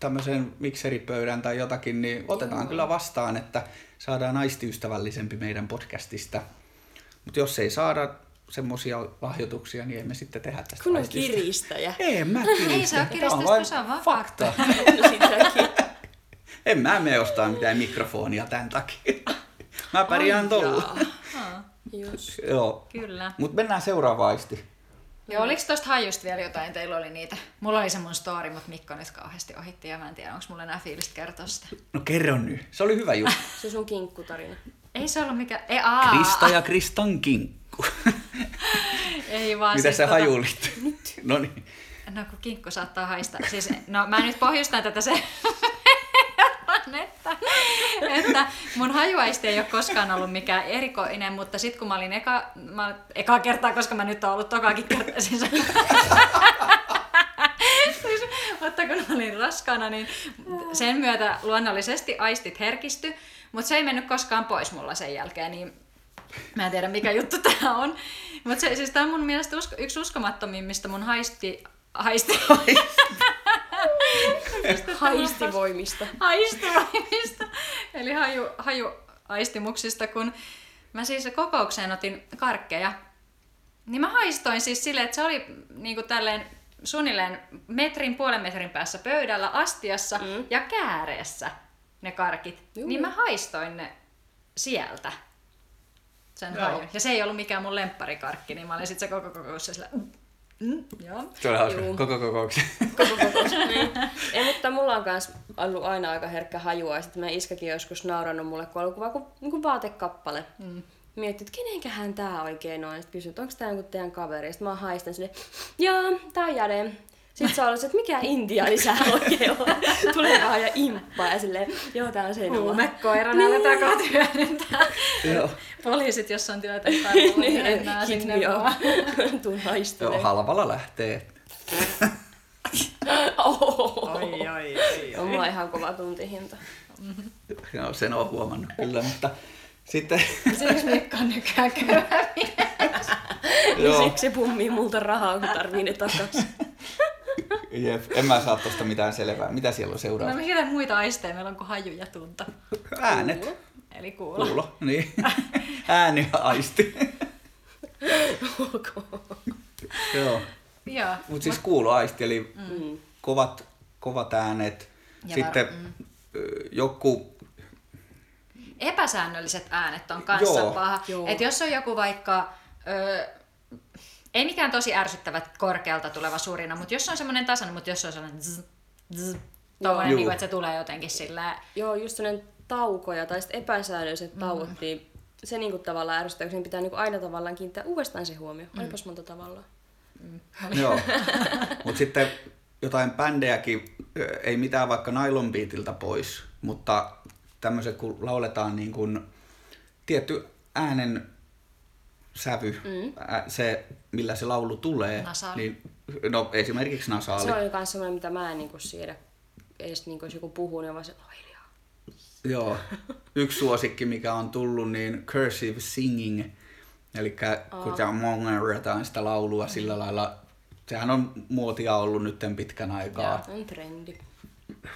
Speaker 1: tämmöisen mikseripöydän tai jotakin, niin otetaan kyllä vastaan, että saadaan aistiystävällisempi meidän podcastista. Mutta jos ei saada semmoisia lahjoituksia, niin emme sitten tehdä tästä
Speaker 3: Kun on kiristäjä.
Speaker 1: Ei, mä
Speaker 2: Ei se ole
Speaker 1: kiristä.
Speaker 2: kiristystä, se on vaan fakta.
Speaker 3: Sitäkin.
Speaker 1: En mä mene ostaa mitään mikrofonia tämän takia. Mä pärjään tuolla.
Speaker 3: Just.
Speaker 1: Joo.
Speaker 2: Kyllä.
Speaker 1: Mutta mennään seuraavaan aisti.
Speaker 2: Joo, oliko tosta hajusta vielä jotain? Teillä oli niitä. Mulla oli se mun story, mutta Mikko nyt kauheasti ohitti ja mä en tiedä, onko mulla enää fiilistä kertoa sitä.
Speaker 1: No kerro nyt. Se oli hyvä juttu.
Speaker 3: Se sun kinkkutarina.
Speaker 2: Ei se ollut mikä... Ei, aa,
Speaker 1: Krista ja Kristan kinkku.
Speaker 2: Ei vaan
Speaker 1: Mitä
Speaker 2: siis
Speaker 1: sä
Speaker 2: tota-
Speaker 1: hajuilit? No niin.
Speaker 2: No kun kinkku saattaa haistaa. Siis, no mä nyt pohjustan tätä se, että, että mun hajuaisti ei ole koskaan ollut mikään erikoinen, mutta sitten kun mä olin eka, mä, eka kertaa, koska mä nyt oon ollut tokaakin kertaa, siis, siis, mutta kun olin raskaana, niin sen myötä luonnollisesti aistit herkisty, mutta se ei mennyt koskaan pois mulla sen jälkeen, niin Mä en tiedä mikä juttu tää on. Mutta siis tää on mun mielestä usko, yksi uskomattomimmista mun haisti... Haisti...
Speaker 3: Haistivoimista.
Speaker 2: haistivoimista. Eli haju, hajuaistimuksista, kun mä siis kokoukseen otin karkkeja. Niin mä haistoin siis silleen, että se oli niinku tälleen suunnilleen metrin, puolen metrin päässä pöydällä, astiassa mm. ja kääreessä ne karkit.
Speaker 3: Juu.
Speaker 2: Niin mä haistoin ne sieltä. Sen
Speaker 1: Joo.
Speaker 2: hajun. Ja se ei ollut mikään mun lempparikarkki, niin mä olin sitten se koko kokous sillä, mm, joo.
Speaker 1: Se oli hauska.
Speaker 3: Juu.
Speaker 1: Koko kokouksen.
Speaker 3: Koko kokous. niin. Ei, mutta mulla on kans ollut aina aika herkkä hajua. Ja sitten mä iskakin joskus naurannut mulle, kun kuva kuin, niin kuin vaatekappale. Mm. Mietti, että kenenkähän tää oikein on. Sitten kysyin, että onko tää joku teidän kaveri. Sitten mä haistan sille, joo, tää on Jade. Sitten se oli se, että mikä intiaani sä oikein on. Tulee vaan ja imppaa ja silleen, joo tää on se.
Speaker 2: Huumekoirana aletaan kohta hyödyntää.
Speaker 1: Joo.
Speaker 2: Poliisit, jos on työtä
Speaker 3: Niin,
Speaker 2: mennään sinne vaan.
Speaker 3: up. Tuun
Speaker 1: Joo, halvalla lähtee.
Speaker 3: Oh.
Speaker 2: Oi, oi, oi.
Speaker 3: On mulla ihan kova tuntihinta.
Speaker 1: Joo, sen on huomannut kyllä, mutta sitten...
Speaker 2: Siksi Mikko on nykyään köyhä
Speaker 1: Joo,
Speaker 3: Siksi se pummii multa rahaa, kun tarvii ne takas.
Speaker 1: Jep, en mä saa tosta mitään selvää. Mitä siellä on
Speaker 2: No
Speaker 1: seuraava?
Speaker 2: mitä muita aisteja meillä on kuin haju ja tunto.
Speaker 1: Äänet.
Speaker 2: Eli kuulo.
Speaker 1: Kuulo, niin. Ääni ja aisti. Joo.
Speaker 2: Joo.
Speaker 1: Mutta siis kuuloaisti, eli
Speaker 3: Mm.
Speaker 1: kovat, kovat äänet.
Speaker 2: Ja
Speaker 1: Sitten
Speaker 2: var- mm.
Speaker 1: joku,
Speaker 2: Epäsäännölliset äänet on kanssa
Speaker 1: Joo.
Speaker 2: paha.
Speaker 3: Joo.
Speaker 2: Et jos on joku vaikka... Ö, ei mikään tosi ärsyttävä korkealta tuleva surina, mutta jos on semmoinen tasainen, mutta jos on sellainen zzz, zzz,
Speaker 1: Joo.
Speaker 2: niin kuin, että se tulee jotenkin sillä
Speaker 3: Joo, just sellainen taukoja tai sitten epäsäännölliset tauot, niin se niinku tavallaan ärsyttää, kun pitää niinku aina tavallaan kiinnittää uudestaan se huomio. Mm. Olipas monta tavallaan.
Speaker 1: joo. Mutta sitten jotain bändejäkin, ei mitään vaikka nylon beatiltä pois, mutta tämmöiset kun lauletaan niin kuin tietty äänen sävy, mm. ä, se millä se laulu tulee,
Speaker 2: Nasaali.
Speaker 1: niin no esimerkiksi nasaali.
Speaker 3: Se on myös semmoinen, mitä mä en niinku siedä. Edes niinku, jos joku puhuu, niin on vaan se, "Oh, hiljaa.
Speaker 1: Joo. Yksi suosikki, mikä on tullut, niin cursive singing. Eli kun tämä mongerrataan sitä laulua sillä lailla, sehän on muotia ollut nyt pitkän aikaa,
Speaker 3: On trendi.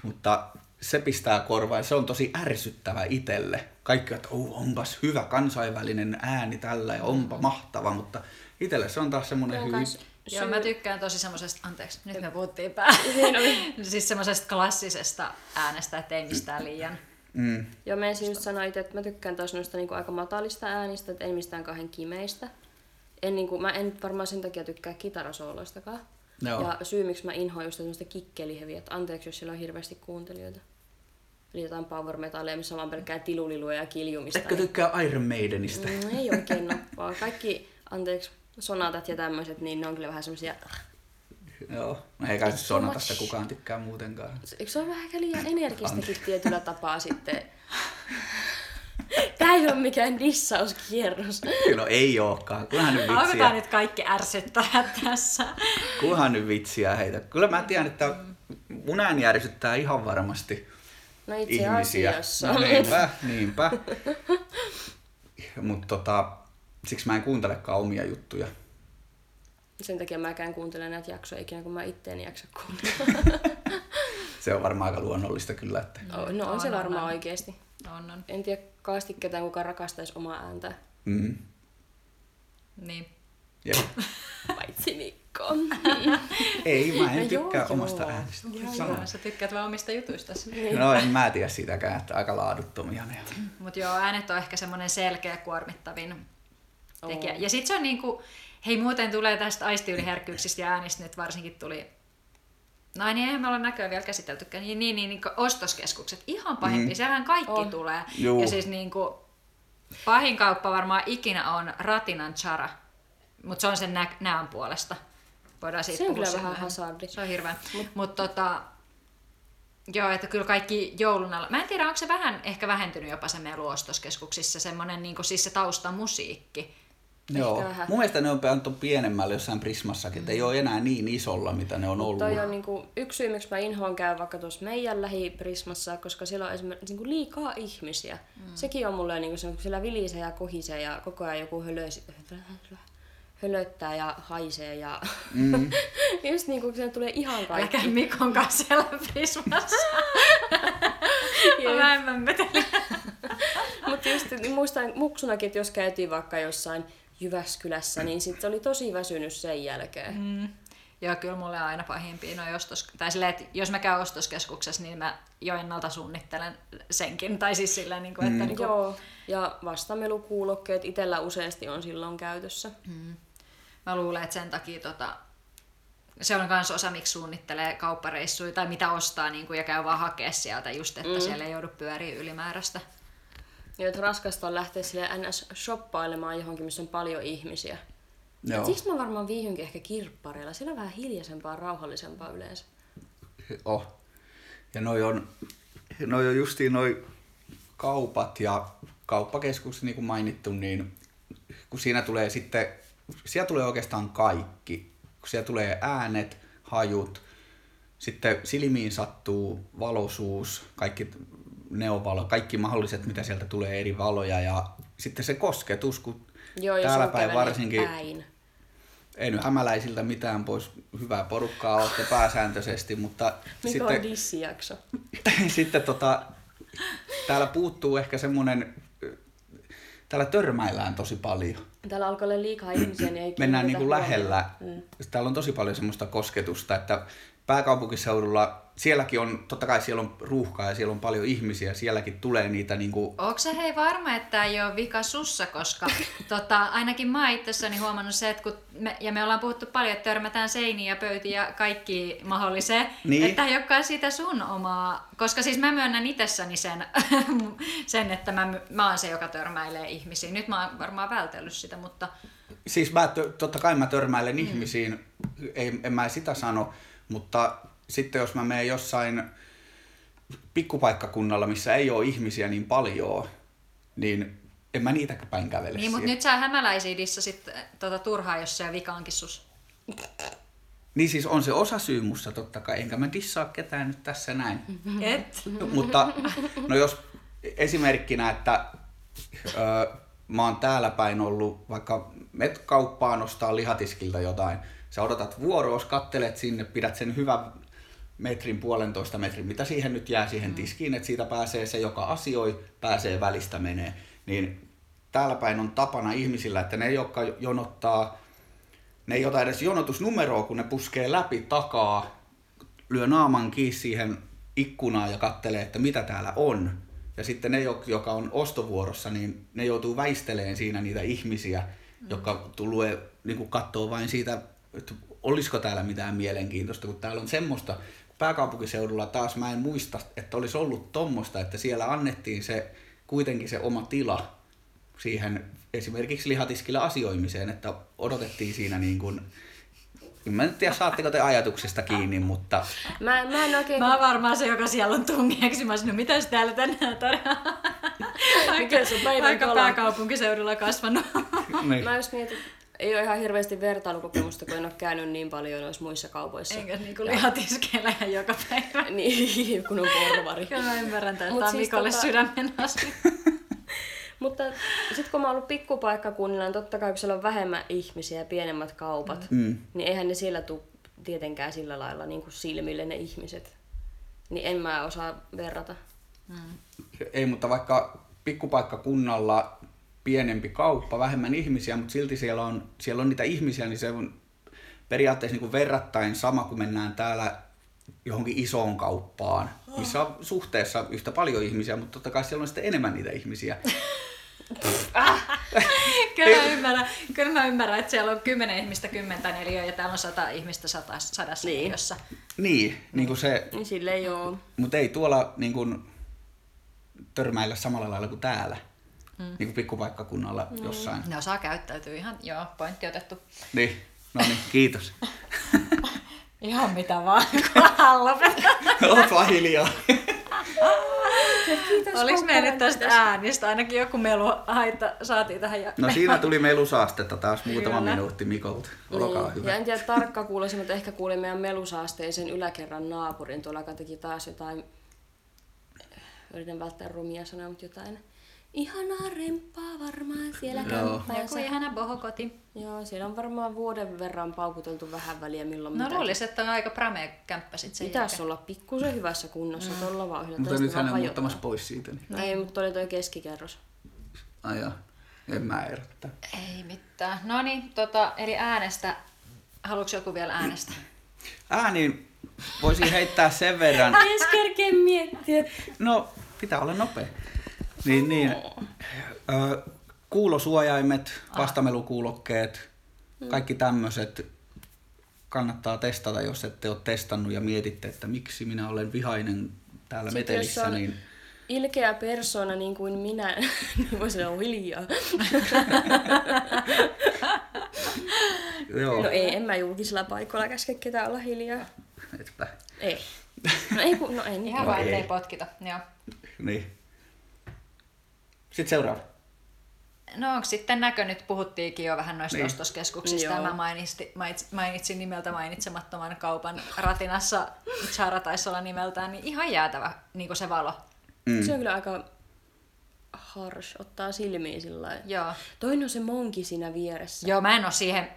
Speaker 1: mutta se pistää korvaan ja se on tosi ärsyttävä itselle. Kaikki, että oh, onpas hyvä kansainvälinen ääni tällä ja onpa mahtava, mutta itselle se on taas semmoinen hyvin...
Speaker 3: kans
Speaker 2: Joo, mä tykkään tosi semmoisesta, anteeksi, nyt me puhuttiin päälle. siis semmoisesta klassisesta äänestä, että ei mistään liian.
Speaker 1: Mm.
Speaker 3: Joo, mä ensin just sanoin itse, että mä tykkään taas noista niinku aika matalista äänistä, että ei mistään kahden kimeistä. En, niinku, mä en varmaan sen takia tykkää kitarasooloistakaan.
Speaker 1: Joo.
Speaker 3: Ja syy, miksi mä inhoan just tämmöistä kikkeliheviä, että anteeksi, jos siellä on hirveästi kuuntelijoita. Eli jotain power metallia, missä vaan pelkkää tilulilua ja kiljumista.
Speaker 1: Etkö tykkää Iron Maidenista?
Speaker 3: Mm, ei oikein no, vaan kaikki, anteeksi, sonatat ja tämmöiset, niin ne on kyllä vähän semmoisia...
Speaker 1: Joo. No ei kai sonatasta kukaan tykkää muutenkaan.
Speaker 3: Eikö se ole vähän liian energistäkin tietyllä tapaa sitten? Tää ei ole mikään dissauskierros.
Speaker 1: No ei ookaan. Kunhan nyt vitsiä.
Speaker 2: nyt kaikki ärsyttää tässä.
Speaker 1: Kunhan nyt vitsiä heitä. Kyllä mä tiedän, että mun ääni ärsyttää ihan varmasti
Speaker 3: No itse
Speaker 1: ihmisiä.
Speaker 3: asiassa.
Speaker 1: No niinpä, niinpä. Mutta tota, siksi mä en kuuntelekaan omia juttuja.
Speaker 3: Sen takia mäkään kuuntelen näitä jaksoja ikinä, kun mä itteeni jaksa kuunnella.
Speaker 1: Se on varmaan aika luonnollista kyllä, että
Speaker 3: No, no on se varmaan
Speaker 2: on.
Speaker 3: oikeesti.
Speaker 2: On, on.
Speaker 3: En tiedä kaasti ketään, kuka rakastaisi omaa ääntä.
Speaker 1: mm,
Speaker 2: Niin.
Speaker 1: jep.
Speaker 3: Paitsi Mikko.
Speaker 1: Ei, mä en
Speaker 3: No joo,
Speaker 1: tykkää
Speaker 3: joo.
Speaker 1: omasta äänestä. Sano.
Speaker 2: Joo, sä tykkäät vaan omista jutuista.
Speaker 1: No en mä tiedä siitäkään, että aika laaduttomia ne on.
Speaker 2: Mutta joo, äänet on ehkä semmoinen selkeä kuormittavin tekijä.
Speaker 3: Oo.
Speaker 2: Ja sitten se on niinku, hei muuten tulee tästä aistiyliherkkyyksistä ja äänistä nyt varsinkin tuli No niin, eihän me olla näköjään vielä käsiteltykään. Niin, niin, niin, niin ostoskeskukset, ihan pahimpia, mm. sehän kaikki
Speaker 3: On.
Speaker 2: tulee.
Speaker 1: Juu.
Speaker 2: Ja siis niin kuin, pahin kauppa varmaan ikinä on Ratinan Chara, mutta se on sen nä- näön puolesta. Voidaan siitä
Speaker 3: Se on
Speaker 2: puhua
Speaker 3: kyllä vähän hasardi.
Speaker 2: Se on hirveä. Mutta mut, tota, joo, että kyllä kaikki joulun alla. Mä en tiedä, onko se vähän ehkä vähentynyt jopa se meidän ostoskeskuksissa, semmoinen niin siis se taustamusiikki.
Speaker 1: Joo.
Speaker 3: vähän.
Speaker 1: Mun mielestä ne on pantu pienemmälle jossain Prismassakin, että ei ole enää niin isolla, mitä ne on ollut.
Speaker 3: Toi on niinku yksi syy, miksi mä inhoan käy vaikka tuossa meidän lähiprismassa, koska siellä on esimerkiksi niinku liikaa ihmisiä. Mm. Sekin on mulle niinku se, kun siellä vilisee ja kohisee ja koko ajan joku hölös, hölöttää ja haisee ja mm. just niinku se tulee ihan kaikki.
Speaker 2: Älkää Mikon kanssa siellä Prismassa. mä en mä.
Speaker 3: Mutta just niin muistan muksunakin, että jos käytiin vaikka jossain Jyväskylässä, niin sit se oli tosi väsynyt sen jälkeen. Mm.
Speaker 2: Joo, kyllä mulle on aina pahimpia noi ostos... Tai silleen, että jos mä käyn ostoskeskuksessa, niin mä jo ennalta suunnittelen senkin. Tai siis silleen, niin kuin, että niin kuin,
Speaker 3: Joo, ja vastamelukuulokkeet itsellä useasti on silloin käytössä.
Speaker 2: mä luulen, että sen takia tota, se on myös osa, miksi suunnittelee kauppareissuja tai mitä ostaa niin kuin, ja käy vaan hakea sieltä just, että mm. siellä ei joudu pyöriä ylimääräistä.
Speaker 3: Ja että raskasta on lähteä sille ns. shoppailemaan johonkin, missä on paljon ihmisiä.
Speaker 1: Joo.
Speaker 3: Et siksi mä varmaan viihynkin ehkä kirppareilla. Siellä on vähän hiljaisempaa, rauhallisempaa yleensä.
Speaker 1: Oh. Ja noi on, noi on justiin noi kaupat ja kauppakeskukset, niin kuin mainittu, niin kun siinä tulee sitten, siellä tulee oikeastaan kaikki. Kun siellä tulee äänet, hajut, sitten silmiin sattuu valosuus, kaikki neovalo, kaikki mahdolliset, mitä sieltä tulee eri valoja ja sitten se kosketus, kun
Speaker 3: Joo,
Speaker 1: täällä päin varsinkin
Speaker 3: Päin.
Speaker 1: ei nyt hämäläisiltä mitään pois, hyvää porukkaa olette pääsääntöisesti, mutta
Speaker 3: Mikä
Speaker 1: sitten,
Speaker 3: on dissijakso?
Speaker 1: sitten tota, täällä puuttuu ehkä semmoinen, täällä törmäillään tosi paljon.
Speaker 3: Täällä alkoi olla liikaa ihmisiä, niin ei
Speaker 1: Mennään niin kuin lähellä.
Speaker 3: Mm.
Speaker 1: Täällä on tosi paljon semmoista kosketusta, että pääkaupunkiseudulla, sielläkin on, totta kai siellä on ruuhkaa ja siellä on paljon ihmisiä, sielläkin tulee niitä niin kuin,
Speaker 2: Onko se hei varma, että tämä ei ole vika sussa, koska tota, ainakin mä itsessäni huomannut se, että kun me, ja me ollaan puhuttu paljon, että törmätään pöytiin ja kaikki mahdolliseen,
Speaker 1: Niin.
Speaker 2: että ei olekaan sitä sun omaa, koska siis mä myönnän itsessäni sen, sen että mä, mä oon se, joka törmäilee ihmisiin. Nyt mä oon varmaan vältellyt sitä, mutta
Speaker 1: Siis mä, totta kai mä törmäilen mm. ihmisiin, ei, en mä sitä sano, mutta sitten jos mä menen jossain pikkupaikkakunnalla, missä ei ole ihmisiä niin paljon, niin en mä niitä päin kävele
Speaker 2: niin, mutta nyt sä hämäläisiä dissasit tota, turhaa, jos se vikaankin sus.
Speaker 1: Niin siis on se osa syy musta totta kai, enkä mä dissaa ketään nyt tässä näin.
Speaker 2: Et?
Speaker 1: Mutta no jos esimerkkinä, että ö, mä oon täällä päin ollut, vaikka met kauppaan ostaa lihatiskiltä jotain, sä odotat vuoroos, kattelet sinne, pidät sen hyvän metrin, puolentoista metrin, mitä siihen nyt jää siihen tiskiin, että siitä pääsee se, joka asioi, pääsee välistä menee. Niin täällä päin on tapana ihmisillä, että ne, jotka jonottaa ne ei ota edes jonotusnumeroa, kun ne puskee läpi takaa, lyö naaman kiinni siihen ikkunaan ja kattelee, että mitä täällä on. Ja sitten ne, joka on ostovuorossa, niin ne joutuu väisteleen siinä niitä ihmisiä, mm. jotka tulee niin katsoo vain siitä, että olisiko täällä mitään mielenkiintoista, kun täällä on semmoista, pääkaupunkiseudulla taas mä en muista, että olisi ollut tommosta, että siellä annettiin se kuitenkin se oma tila siihen esimerkiksi lihatiskillä asioimiseen, että odotettiin siinä niin kuin, Mä en tiedä, saatteko te ajatuksesta kiinni, mutta...
Speaker 3: Mä, mä en oikein...
Speaker 2: Mä oon varmaan se, joka siellä on tungeeksi. Mä sanoin, mitä täällä tänään tarjoaa?
Speaker 3: Mikä se päivän
Speaker 2: Aika pääkaupunkiseudulla kasvanut.
Speaker 3: niin. Mä just mietin, ei ole ihan hirveästi vertailukokemusta, kun en ole käynyt niin paljon noissa muissa kaupoissa.
Speaker 2: Enkä niinku lihatiskeillä ihan joka päivä.
Speaker 3: niin, kun on porvari.
Speaker 2: Kyllä mä ymmärrän, että tämä on siis Mikolle tota... sydämen asia.
Speaker 3: Mutta sitten kun mä oon ollut pikkupaikkakunnilla, niin totta kai kun siellä on vähemmän ihmisiä ja pienemmät kaupat, mm. niin eihän ne siellä tule tietenkään sillä lailla niin kuin silmille ne ihmiset. Niin en mä osaa verrata. Mm.
Speaker 1: Ei, mutta vaikka pikkupaikkakunnalla pienempi kauppa, vähemmän ihmisiä, mutta silti siellä on, siellä on niitä ihmisiä, niin se on periaatteessa niin kuin verrattain sama, kun mennään täällä johonkin isoon kauppaan, missä on suhteessa yhtä paljon ihmisiä, mutta totta kai siellä on sitten enemmän niitä ihmisiä.
Speaker 2: kyllä, mä ymmärrän, kyllä mä ymmärrän, että siellä on kymmenen ihmistä kymmentä neliöä ja täällä on sata ihmistä sata, sadassa niin. neliössä.
Speaker 1: Niin, niin kuin se...
Speaker 3: Niin sille joo.
Speaker 1: Mutta ei tuolla niin kuin, törmäillä samalla lailla kuin täällä. Mm. Niin kuin pikkupaikkakunnalla mm. jossain.
Speaker 2: Ne osaa käyttäytyä ihan, joo, pointti otettu.
Speaker 1: Niin, no niin, kiitos.
Speaker 2: Ihan mitä vaan, kunhan lopetetaan.
Speaker 1: Oot vaan hiljaa.
Speaker 2: Oliko me nyt tästä äänistä ainakin joku melu haitta saatiin tähän? Ja...
Speaker 1: No siinä tuli melusaastetta taas muutama Kyllä. minuutti Mikolta. Olkaa
Speaker 3: niin.
Speaker 1: hyvä.
Speaker 3: Ja en tiedä tarkka kuulosi, mutta ehkä kuulin meidän melusaasteisen yläkerran naapurin tuolla, joka teki taas jotain, yritän välttää rumia sanoa, mutta jotain Ihanaa remppaa varmaan siellä
Speaker 2: kämppässä. Joku ihana bohokoti.
Speaker 3: Joo, siellä on varmaan vuoden verran paukuteltu vähän väliä milloin
Speaker 2: No luulisin, että on aika pramea kämppä sit sen
Speaker 3: Pitäisi olla pikkusen hyvässä kunnossa, mm. tuolla vaan
Speaker 1: yhdellä. Mutta nyt hän on muuttamassa pois siitä. Niin.
Speaker 3: No ei, mutta oli toi keskikerros.
Speaker 1: Ai joo. En mä erottaa.
Speaker 2: Ei mitään. No niin, tota, eli äänestä. Haluatko joku vielä äänestä?
Speaker 1: Ääni voisin heittää sen verran.
Speaker 3: Edes kerkeä miettiä.
Speaker 1: No, pitää olla nopea. Niin, niin. Ö, kuulosuojaimet, vastamelukuulokkeet, mm. kaikki tämmöiset kannattaa testata, jos ette ole testannut ja mietitte, että miksi minä olen vihainen täällä Sitten metelissä. Jos on niin...
Speaker 3: ilkeä persona niin kuin minä, niin voisi olla hiljaa. Joo. No ei, en mä julkisilla paikoilla käske ketään olla hiljaa.
Speaker 1: Etpä.
Speaker 3: Ei. No ei, no en.
Speaker 2: Ihan no vaan, ettei potkita. Joo.
Speaker 1: Niin. Sitten seuraava.
Speaker 2: No onko sitten näkö, nyt puhuttiinkin jo vähän noista niin. ostoskeskuksista ja mä mainitsin, mainitsin nimeltä mainitsemattoman kaupan ratinassa, Zara taisi olla nimeltään, niin ihan jäätävä niin kuin se valo.
Speaker 3: Mm. Se on kyllä aika harsh, ottaa silmiin sillä Joo. Toinen on se monki siinä vieressä.
Speaker 2: Joo, mä en ole siihen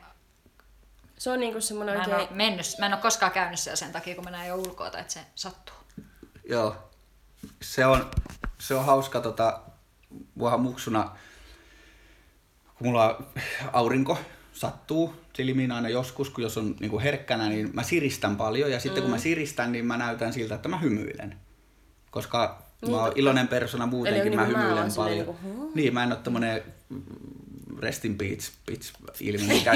Speaker 3: se on niinku semmoinen
Speaker 2: mä oikein... mennyt, mä en ole koskaan käynyt siellä sen takia, kun mä näen jo ulkoa, että se sattuu.
Speaker 1: Joo. Se on, se on hauska tota, vuohan muksuna, kun mulla aurinko sattuu silmiin aina joskus, kun jos on niin kuin herkkänä, niin mä siristän paljon. Ja sitten mm. kun mä mm. siristän, niin mä näytän siltä, että mä hymyilen. Koska niin, mä oon iloinen persona muutenkin, Eli mä niin hymyilen mä paljon. Niin, kuin, niin, mä en ole tämmönen rest in peace, peace ilmi, mikä,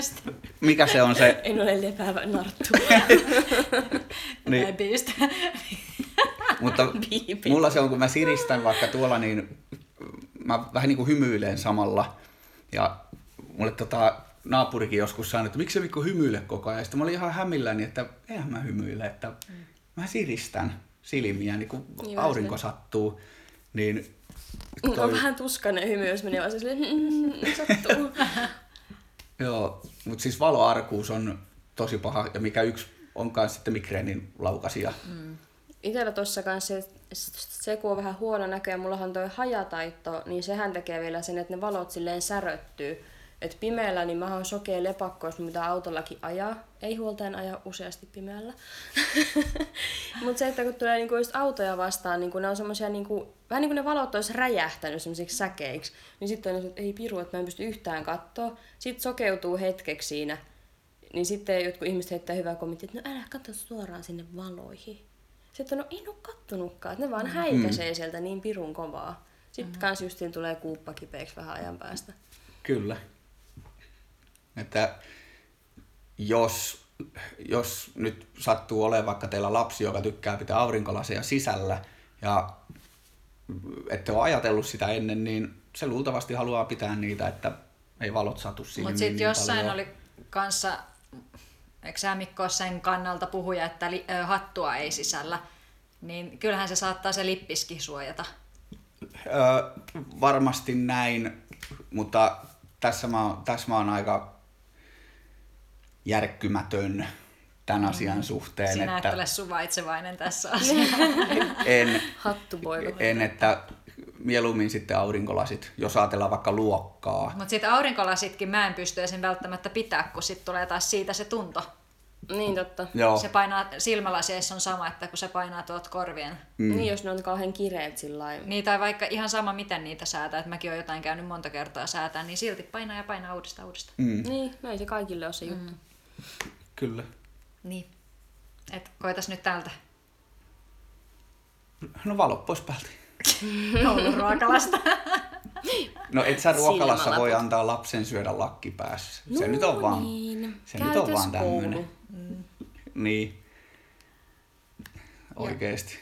Speaker 1: mikä se on se?
Speaker 3: En ole lepäävä narttu.
Speaker 2: niin.
Speaker 1: Mutta mulla se on, kun mä siristän vaikka tuolla, niin mä vähän niin kuin hymyilen samalla. Ja mulle tota, naapurikin joskus sanoi, että miksi se Mikko hymyile koko ajan. Sitten mä olin ihan hämilläni, että eihän mä hymyile, että mm. mä siristän silmiä, niin kun niin aurinko sattuu. Niin
Speaker 3: toi... On vähän tuskainen hymy, jos menee vaan silleen, mm, sattuu.
Speaker 1: Joo, mutta siis valoarkuus on tosi paha, ja mikä yksi on myös sitten migreenin laukasia. Mm
Speaker 3: itsellä tuossa kanssa se, se, kun on vähän huono näkö ja mullahan toi hajataitto, niin sehän tekee vielä sen, että ne valot silleen säröttyy. että pimeällä niin mä oon sokea lepakko, jos mitä autollakin ajaa. Ei huoltajan aja useasti pimeällä. Mutta se, että kun tulee niinku just autoja vastaan, niin ne on semmoisia, niinku, vähän niin kuin ne valot olisi räjähtänyt semmoisiksi säkeiksi. Niin sitten on, että ei piru, että mä en pysty yhtään katsoa. Sitten sokeutuu hetkeksi siinä. Niin sitten jotkut ihmiset heittää hyvää kommenttia, että no älä katso suoraan sinne valoihin. Sitten no en ole kattonutkaan, että ne vaan häikäisee sieltä niin pirun kovaa. Sitten kans justiin tulee kuuppa kipeäksi vähän ajan päästä.
Speaker 1: Kyllä. Että jos, jos nyt sattuu olemaan vaikka teillä lapsi, joka tykkää pitää aurinkolaseja sisällä ja ette ole ajatellut sitä ennen, niin se luultavasti haluaa pitää niitä, että ei valot satu siihen
Speaker 2: Mutta
Speaker 1: niin,
Speaker 2: sitten
Speaker 1: niin
Speaker 2: jossain
Speaker 1: paljon.
Speaker 2: oli kanssa, eikö sä Mikko ole sen kannalta puhuja, että li, ö, hattua ei sisällä, niin kyllähän se saattaa se lippiskin suojata.
Speaker 1: Öö, varmasti näin, mutta tässä mä, oon- tässä mä oon aika järkkymätön tämän asian suhteen,
Speaker 2: Sinä et
Speaker 1: että
Speaker 2: ole suvaitsevainen tässä asiassa.
Speaker 1: en,
Speaker 3: Hattupoika.
Speaker 1: en, että mieluummin sitten aurinkolasit, jos ajatellaan vaikka luokkaa.
Speaker 2: Mutta sitten aurinkolasitkin mä en pysty sen välttämättä pitää, kun sitten tulee taas siitä se tunto.
Speaker 3: Niin totta.
Speaker 1: Joo,
Speaker 2: Se painaa, silmälaseissa on sama, että kun se painaa tuot korvien.
Speaker 3: Mm. Niin, jos ne on kauhean kireet sillä lailla.
Speaker 2: Niin, tai vaikka ihan sama, miten niitä säätää, että mäkin olen jotain käynyt monta kertaa säätää, niin silti painaa ja painaa uudestaan uudestaan.
Speaker 1: mm,
Speaker 3: Niin, no ei se kaikille ole se juttu.
Speaker 1: kyllä.
Speaker 2: Niin. Et koitas nyt tältä
Speaker 1: No valot pois päältä.
Speaker 2: kouluruokalasta.
Speaker 1: No et sä ruokalassa
Speaker 3: Silmälaput.
Speaker 1: voi antaa lapsen syödä lakki päässä. Se nyt on vaan,
Speaker 3: niin.
Speaker 1: se nyt on vaan tämmönen. Niin. Oikeesti.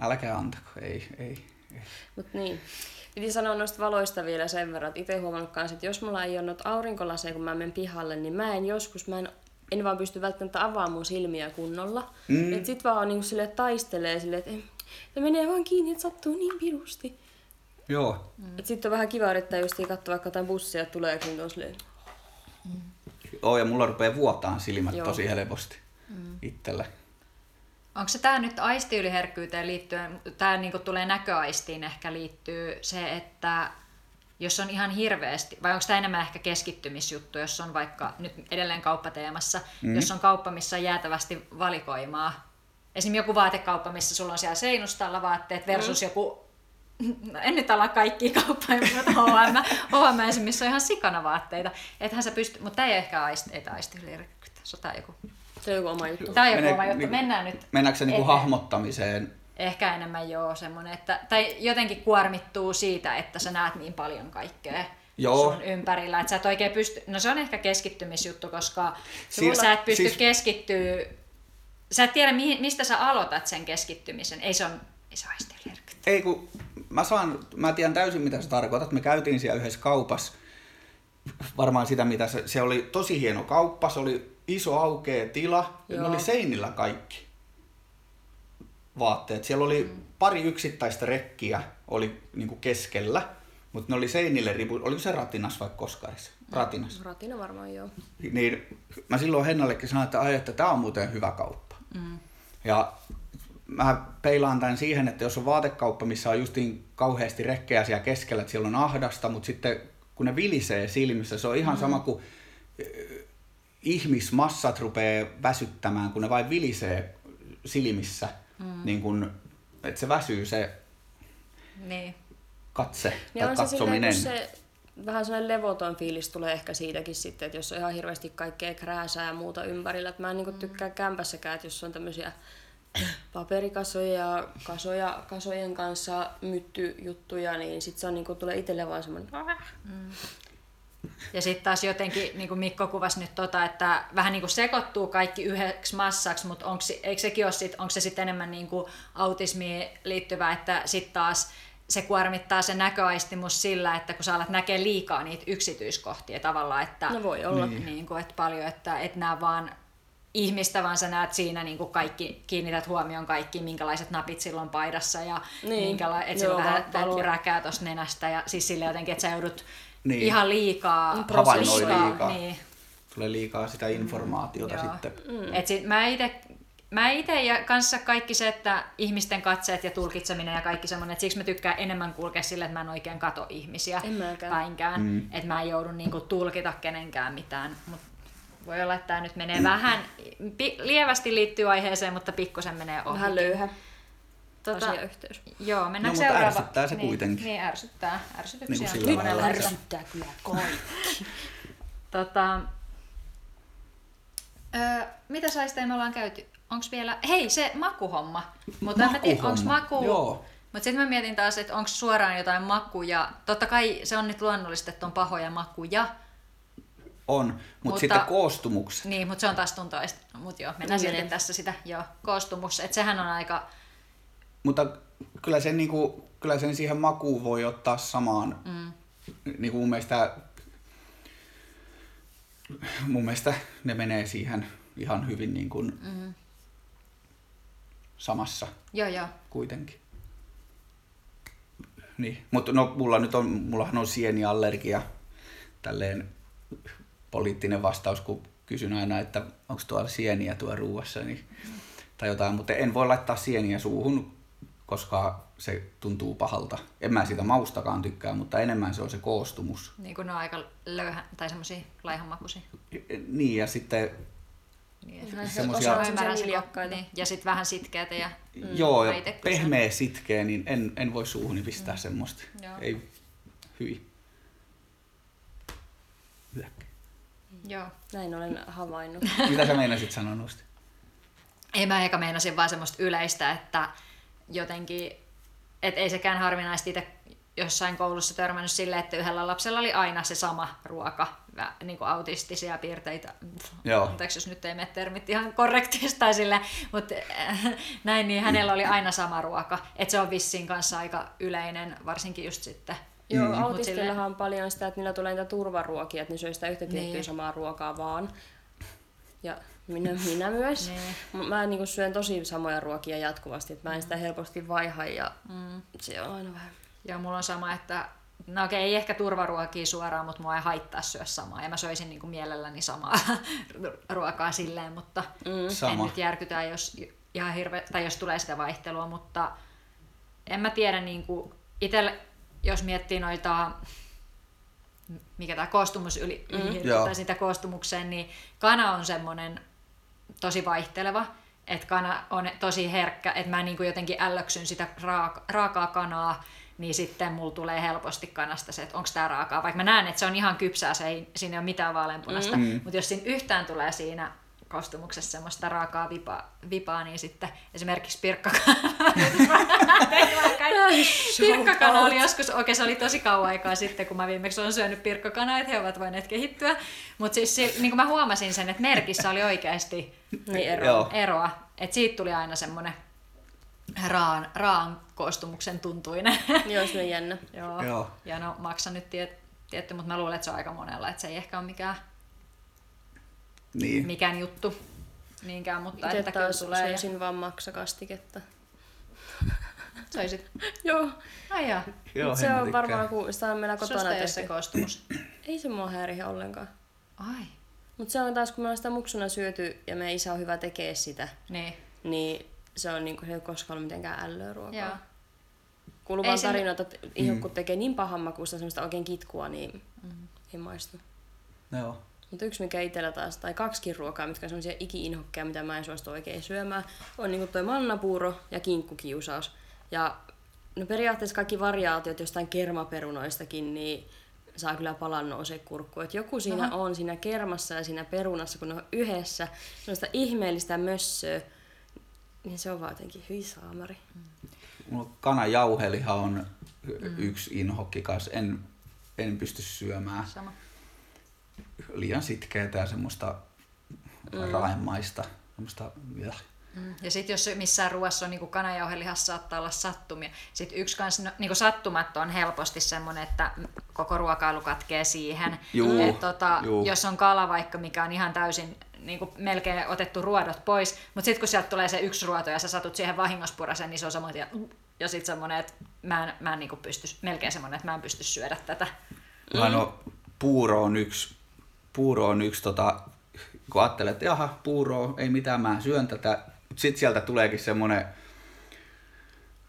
Speaker 1: Älkää antako, ei, ei. ei.
Speaker 3: Mut niin. Piti sanoa noista valoista vielä sen verran, että itse huomannut kanssa, että jos mulla ei ole noita aurinkolaseja, kun mä menen pihalle, niin mä en joskus, mä en, en vaan pysty välttämättä avaamaan mun silmiä kunnolla. Mm. Et sit vaan on niinku sille taistelee sille, että se menee vaan kiinni, että sattuu niin pirusti.
Speaker 1: Joo,
Speaker 3: Mm. Et sitten on vähän kiva yrittää just katsoa vaikka jotain bussia, että tulee niin on silleen,
Speaker 1: Oo, ja mulla rupeaa vuotaan silmät
Speaker 3: Joo.
Speaker 1: tosi helposti mm. itsellä.
Speaker 2: Onko se tämä nyt aistiyliherkkyyteen liittyen, tämä niinku tulee näköaistiin ehkä liittyy se, että jos on ihan hirveästi, vai onko tämä enemmän ehkä keskittymisjuttu, jos on vaikka nyt edelleen kauppateemassa, mm. jos on kauppa, missä on jäätävästi valikoimaa. Esimerkiksi joku vaatekauppa, missä sulla on siellä seinustalla vaatteet versus mm. joku, no en nyt ala kaikki kauppoja, mutta H&M, H&M esimerkiksi, missä on ihan sikana vaatteita. Ethän sä pysty, mutta tämä ei ehkä aisti, ei on tää joku.
Speaker 3: se on joku oma juttu.
Speaker 2: Tämä on joku
Speaker 1: Menee-
Speaker 2: oma juttu,
Speaker 1: niinku-
Speaker 2: mennään nyt
Speaker 1: Mennäänkö se niinku
Speaker 2: Ehkä.
Speaker 1: hahmottamiseen?
Speaker 2: Ehkä enemmän joo semmoinen, että, tai jotenkin kuormittuu siitä, että sä näet niin paljon kaikkea
Speaker 1: Joo.
Speaker 2: sun ympärillä, että sä et oikein pysty, no se on ehkä keskittymisjuttu, koska
Speaker 1: Siis-
Speaker 2: sä et pysty
Speaker 1: siis...
Speaker 2: keskittyä, sä et tiedä mihin, mistä sä aloitat sen keskittymisen, ei se on, ei se ole
Speaker 1: Ei kun mä saan, mä tiedän täysin mitä sä tarkoitat. Me käytiin siellä yhdessä kaupassa. Varmaan sitä mitä se, se oli tosi hieno kauppa, se oli iso aukea tila. Ja ne
Speaker 3: Joo.
Speaker 1: oli seinillä kaikki vaatteet. Siellä oli mm. pari yksittäistä rekkiä oli niinku keskellä, mutta ne oli seinille ripu. Oliko se ratinas vai koskarissa? Ratinas.
Speaker 3: Ratina varmaan joo.
Speaker 1: Niin mä silloin Hennallekin sanoin, että ai, että tämä on muuten hyvä kauppa. Mm. Ja mä peilaan tämän siihen, että jos on vaatekauppa, missä on justiin kauheasti rekkejä siellä keskellä, että siellä on ahdasta, mutta sitten kun ne vilisee silmissä, se on ihan mm. sama kuin eh, ihmismassat rupeaa väsyttämään, kun ne vain vilisee silmissä, mm. niin kun, että se väsyy se
Speaker 2: Niin.
Speaker 1: katse
Speaker 3: Niin
Speaker 1: tai
Speaker 3: on se silleen,
Speaker 1: katsominen.
Speaker 3: kun se vähän sellainen levoton fiilis tulee ehkä siitäkin sitten, että jos on ihan hirveästi kaikkea krääsää ja muuta ympärillä. Että mä en niinku tykkää kämpässäkään, että jos on tämmöisiä paperikasoja ja kasoja, kasojen kanssa myttyjuttuja, niin sit se on niinku, tulee itselle vaan semmoinen
Speaker 2: Ja sitten taas jotenkin, niin kuin Mikko kuvasi nyt tota, että vähän niin kuin sekoittuu kaikki yhdeksi massaksi, mutta onko, se- eikö sekin ole sit, onko se sitten enemmän niin kuin autismiin liittyvä, että sitten taas se kuormittaa se näköaistimus sillä, että kun sä alat näkee liikaa niitä yksityiskohtia tavallaan, että,
Speaker 3: No voi olla.
Speaker 2: niin. Niin kuin, että paljon, että et näe vaan ihmistä, vaan sä näet siinä niin kuin kaikki, kiinnität huomioon kaikki, minkälaiset napit sillä on paidassa ja
Speaker 3: Niin.
Speaker 2: minkäla- että sillä vähän
Speaker 3: valo-
Speaker 2: räkää tuosta nenästä ja siis sillä jotenkin, että sä joudut
Speaker 1: Niin.
Speaker 2: ihan liikaa,
Speaker 1: Havainnoi liikaa.
Speaker 2: Niin,
Speaker 1: Tulee liikaa sitä informaatiota
Speaker 2: joo.
Speaker 1: sitten.
Speaker 2: Mm. Et sit mä itse mä itse ja kanssa kaikki se, että ihmisten katseet ja tulkitseminen ja kaikki semmoinen, että siksi mä tykkään enemmän kulkea sille, että mä en oikein kato ihmisiä
Speaker 3: En mäkään.
Speaker 2: päinkään, mm. että mä en joudu niinku tulkita kenenkään mitään, mutta voi olla, että tämä nyt menee vähän, pi- lievästi liittyy aiheeseen, mutta pikkusen menee ohi.
Speaker 3: Vähän löyhä
Speaker 2: Tota,
Speaker 3: asiayhteys.
Speaker 2: joo, mennäänkö
Speaker 1: No, mutta
Speaker 2: seuraava?
Speaker 1: ärsyttää se
Speaker 2: niin,
Speaker 1: kuitenkin.
Speaker 2: Niin, ärsyttää. Ärsytyksiä
Speaker 1: Niin
Speaker 2: on monella
Speaker 1: että-
Speaker 3: kyllä kaikki.
Speaker 2: Tota, öö, mitä saista me ollaan käyty? Onks vielä, hei se makuhomma. Mutta en mä tiedä, onks
Speaker 1: Makuhomma,
Speaker 2: maku...
Speaker 1: joo.
Speaker 2: Mutta sitten mä mietin taas, että onko suoraan jotain makuja. Totta kai se on nyt luonnollista, että on pahoja makuja.
Speaker 1: On, mutta
Speaker 2: Mutta-
Speaker 1: sitten koostumukset.
Speaker 2: Niin, mutta se on taas tuntoista. Mutta joo, mennään
Speaker 3: Niin
Speaker 2: silti tässä sitä. Joo, koostumus. Että sehän on aika...
Speaker 1: Mutta kyllä sen, niinku, kyllä sen siihen makuun voi ottaa samaan. Mm. Niinku mun mielestä mun mielestä ne menee siihen ihan hyvin niin kuin mm. Samassa
Speaker 2: Joo, joo.
Speaker 1: kuitenkin. Niin. Mutta no, mulla nyt on, mullahan on sieniallergia, tälleen poliittinen vastaus, kun kysyn aina, että onko tuolla sieniä tuo ruuassa, niin, tai jotain, mutta en voi laittaa sieniä suuhun, koska se tuntuu pahalta. En mä siitä maustakaan tykkää, mutta enemmän se on se koostumus.
Speaker 2: Niin kuin ne on aika löyhä, tai semmosia laihanmakuisia.
Speaker 1: Niin, ja sitten
Speaker 2: Niin,
Speaker 3: Ihan
Speaker 2: että-
Speaker 1: semmosia-
Speaker 3: osa
Speaker 2: ymmärrän sen, niin. Ja sitten vähän sitkeätä ja
Speaker 1: mm. joo, ja pehmeä sitkeä, niin en, en voi suuhuni pistää mm. semmoista.
Speaker 2: Joo.
Speaker 1: Ei hyvin. Hyökkä.
Speaker 2: Joo.
Speaker 3: Näin olen havainnut.
Speaker 1: Mitä sä meinasit sanoa noista?
Speaker 2: Ei mä eikä meinasin vaan semmoista yleistä, että jotenkin, et ei sekään harvinaisesti itse jossain koulussa törmännyt silleen, että yhdellä lapsella oli aina se sama ruoka, niin kuin autistisia piirteitä.
Speaker 1: Joo.
Speaker 2: Anteeksi, jos nyt ei mene termit ihan korrektisti tai sille, mutta äh, näin, niin hänellä oli aina sama ruoka. Että se on vissiin kanssa aika yleinen, varsinkin just sitten.
Speaker 3: Joo,
Speaker 2: Mut
Speaker 3: autistillahan on paljon sitä, että niillä tulee niitä turvaruokia, että ne syö sitä yhtä tiettyä
Speaker 2: Niin.
Speaker 3: samaa ruokaa vaan. Ja minä, minä myös.
Speaker 2: Niin.
Speaker 3: Mut Mä niin syön tosi samoja ruokia jatkuvasti, että mä en sitä helposti vaiha ja mm. se on aina vähän...
Speaker 2: Ja mulla on sama, että no okei, ei ehkä turvaruokia suoraan, mutta mua ei haittaa syödä samaa. Ja mä söisin niin kuin mielelläni samaa ruokaa silleen, mutta
Speaker 3: Mm.
Speaker 2: en
Speaker 1: Sama.
Speaker 2: nyt järkytä, jos, ihan hirve, tai jos tulee sitä vaihtelua, mutta en mä tiedä, niin kuin itselle, jos miettii noita, mikä tämä koostumus yli, mm.
Speaker 1: Joo.
Speaker 2: tai sitä koostumukseen, niin kana on semmoinen tosi vaihteleva, että kana on tosi herkkä, että mä niin kuin jotenkin ällöksyn sitä raaka, raakaa kanaa, niin sitten mulla tulee helposti kanasta se, että onko tämä raakaa. Vaikka mä näen, että se on ihan kypsää, se ei, siinä ei ole mitään vaaleanpunasta, mm. mutta jos siinä yhtään tulee siinä kostumuksessa semmoista raakaa vipaa, vipaa niin sitten esimerkiksi pirkkakana. pirkkakana oli joskus, okei se oli tosi kauan aikaa sitten, kun mä viimeksi olen syönyt pirkkakanaa, että he ovat voineet kehittyä. Mutta siis niin kuin mä huomasin sen, että merkissä oli oikeasti
Speaker 3: Niin ero.
Speaker 2: Eroa. Että siitä tuli aina semmoinen raan, raan koostumuksen tuntuinen.
Speaker 3: Niin olisi myös jännä.
Speaker 2: Joo.
Speaker 1: Joo.
Speaker 2: Ja no maksa nyt tiet, tietty, mutta mä luulen, että se on aika monella, että se ei ehkä ole mikään,
Speaker 1: Niin.
Speaker 2: mikään juttu niinkään, mutta
Speaker 3: Itse
Speaker 2: että kyllä
Speaker 3: taas
Speaker 2: tulee. Ja...
Speaker 3: söisin vaan maksakastiketta.
Speaker 2: Söisit.
Speaker 3: Joo.
Speaker 2: Ai jaa.
Speaker 1: Joo,
Speaker 3: se on
Speaker 1: tykkää.
Speaker 3: varmaan, kun sitä on meillä kotona
Speaker 2: ei ole se
Speaker 3: tehty.
Speaker 2: koostumus.
Speaker 3: Ei se mua häirihe ollenkaan.
Speaker 2: Ai.
Speaker 3: Mutta se on taas, kun me on sitä muksuna syöty ja meidän isä on hyvä tekee sitä,
Speaker 2: Niin.
Speaker 3: niin se on niinku, se ei koskaan ollut mitenkään ällöä ruokaa.
Speaker 2: Joo.
Speaker 3: Kuuluu
Speaker 2: Ei
Speaker 3: vaan
Speaker 2: se-
Speaker 3: tarinoita, että ihon kun tekee niin pahan makuista semmoista oikein kitkua, niin mm. ei maistu.
Speaker 1: Joo.
Speaker 3: Mutta yksi mikä itsellä taas, tai kaksikin ruokaa, mitkä on semmoisia iki-inhokkeja, mitä mä en suostu oikein syömään, on niinku toi mannapuuro ja kinkkukiusaus. Ja no periaatteessa kaikki variaatiot jostain kermaperunoistakin, niin saa kyllä palan nousee kurkku. Et joku siinä
Speaker 2: Aha.
Speaker 3: on siinä kermassa ja siinä perunassa, kun ne on yhdessä, sellaista ihmeellistä mössöä, niin se on vaan jotenkin hyi saamari.
Speaker 1: Mulla kanajauhelihan on mm. yksi inhokki kanssa. En, en pysty syömään.
Speaker 2: Sama.
Speaker 1: Liian sitkeätä ja semmoista mm. raemaista. Semmoista, ja.
Speaker 2: Mm. Ja sitten jos missään ruoassa on niin kanajauhelihassa saattaa olla sattumia. Sitten yksi kans, niin sattumat on helposti semmoinen, että koko ruokailu katkee siihen.
Speaker 1: Juu,
Speaker 2: Et, tota,
Speaker 1: juu.
Speaker 2: jos on kala vaikka, mikä on ihan täysin niin kuin melkein otettu ruodot pois, mutta sitten kun sieltä tulee se yksi ruoto ja sä satut siihen vahingospurasen, niin se on samoin ja, ja sitten semmoinen, että mä en, mä en niin kuin pysty, melkein semmoinen, että mä en pysty syödä tätä.
Speaker 1: Mm. No, puuro on yksi, puuro on yksi tota, kun ajattelet, että jaha, puuro, ei mitään, mä syön tätä, sitten sieltä tuleekin semmoinen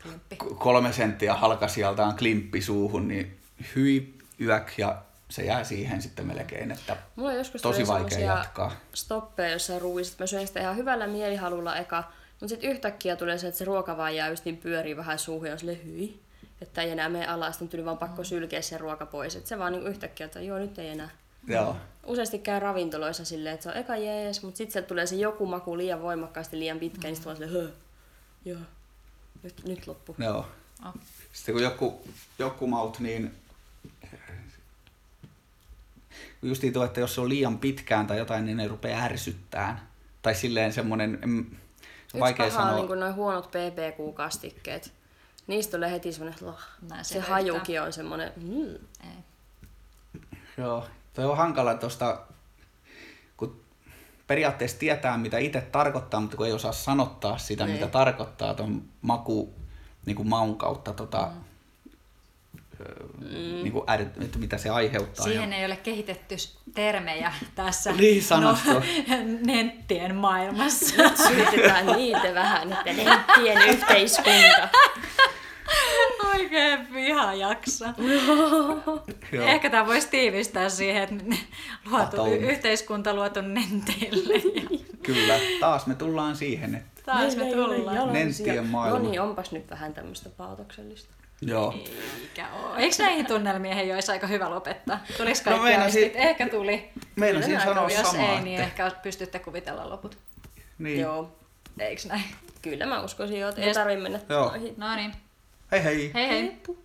Speaker 2: Klimppi.
Speaker 1: kolme senttiä halkasijaltaan klimppi suuhun, niin hyi yök ja se jää siihen sitten melkein, että
Speaker 3: Mulla on joskus
Speaker 1: tosi vaikea jatkaa.
Speaker 3: stoppeja jossain ruuissa, että mä syön sitä ihan hyvällä mielihalulla eka, mutta sitten yhtäkkiä tulee se, että se ruoka vaan jää just niin pyörii vähän suuhun ja on silleen, hyi, että ei enää mene alas, sitten tuli vaan pakko sylkeä se ruoka pois. Että se vaan niin yhtäkkiä, että joo, nyt ei enää.
Speaker 1: Joo.
Speaker 3: Useasti käy ravintoloissa silleen, että se on eka jees, mutta sitten tulee se joku maku liian voimakkaasti, liian pitkä, niin sitten vaan silleen, höh, joo, nyt, nyt loppu.
Speaker 1: Joo.
Speaker 2: Oh.
Speaker 1: Sitten kun joku, joku maut, niin justiin tuo, että jos se on liian pitkään tai jotain, niin ne rupeaa ärsyttään. Tai silleen semmoinen, em, se on
Speaker 3: Yksi
Speaker 1: vaikea
Speaker 3: paha on
Speaker 1: sanoa.
Speaker 3: niin kuin noin huonot PPQ-kastikkeet. Niistä tulee heti semmoinen, oh,
Speaker 2: Näin
Speaker 3: se,
Speaker 2: se
Speaker 3: hajukin on semmoinen, mm.
Speaker 2: Ei.
Speaker 1: Joo, toi on hankala tuosta, kun periaatteessa tietää, mitä itse tarkoittaa, mutta kun ei osaa sanottaa sitä,
Speaker 3: Niin.
Speaker 1: mitä tarkoittaa tuon maku, niin kuin maun kautta, tota, mm. Niin kuin är, että mitä se aiheuttaa.
Speaker 2: Siihen
Speaker 1: ja,
Speaker 2: ei ole kehitetty termejä tässä
Speaker 1: Niin,
Speaker 2: no, nettien maailmassa.
Speaker 3: Syytetään niitä vähän, että nettien yhteiskunta.
Speaker 2: Oikein viha jaksa.
Speaker 1: Joo.
Speaker 2: Ehkä tämä voisi tiivistää siihen, että luotu,
Speaker 1: Patoon.
Speaker 2: y- yhteiskunta luotu nenteille. Ja
Speaker 1: Kyllä, taas me tullaan siihen, että
Speaker 2: taas me tullaan.
Speaker 1: Nenttien maailma.
Speaker 3: No niin, onpas nyt vähän tämmöistä paatoksellista.
Speaker 1: Joo.
Speaker 2: Eikä oo. Eikö näihin tunnelmiin olisi aika hyvä lopettaa? Tulis kaikki
Speaker 1: No meinasin-
Speaker 2: aistit? Ehkä tuli.
Speaker 1: Meinasin sanoa
Speaker 2: Jos
Speaker 1: samaa,
Speaker 2: ei, niin
Speaker 1: että,
Speaker 2: ehkä pystytte kuvitella loput.
Speaker 1: niin.
Speaker 3: Joo.
Speaker 2: Eiks näin?
Speaker 3: Kyllä mä uskoisin jo, että ei tarvitse mennä
Speaker 1: Joo.
Speaker 3: noihin.
Speaker 2: No niin.
Speaker 1: Hei hei!
Speaker 2: Hei hei.
Speaker 3: Heippu.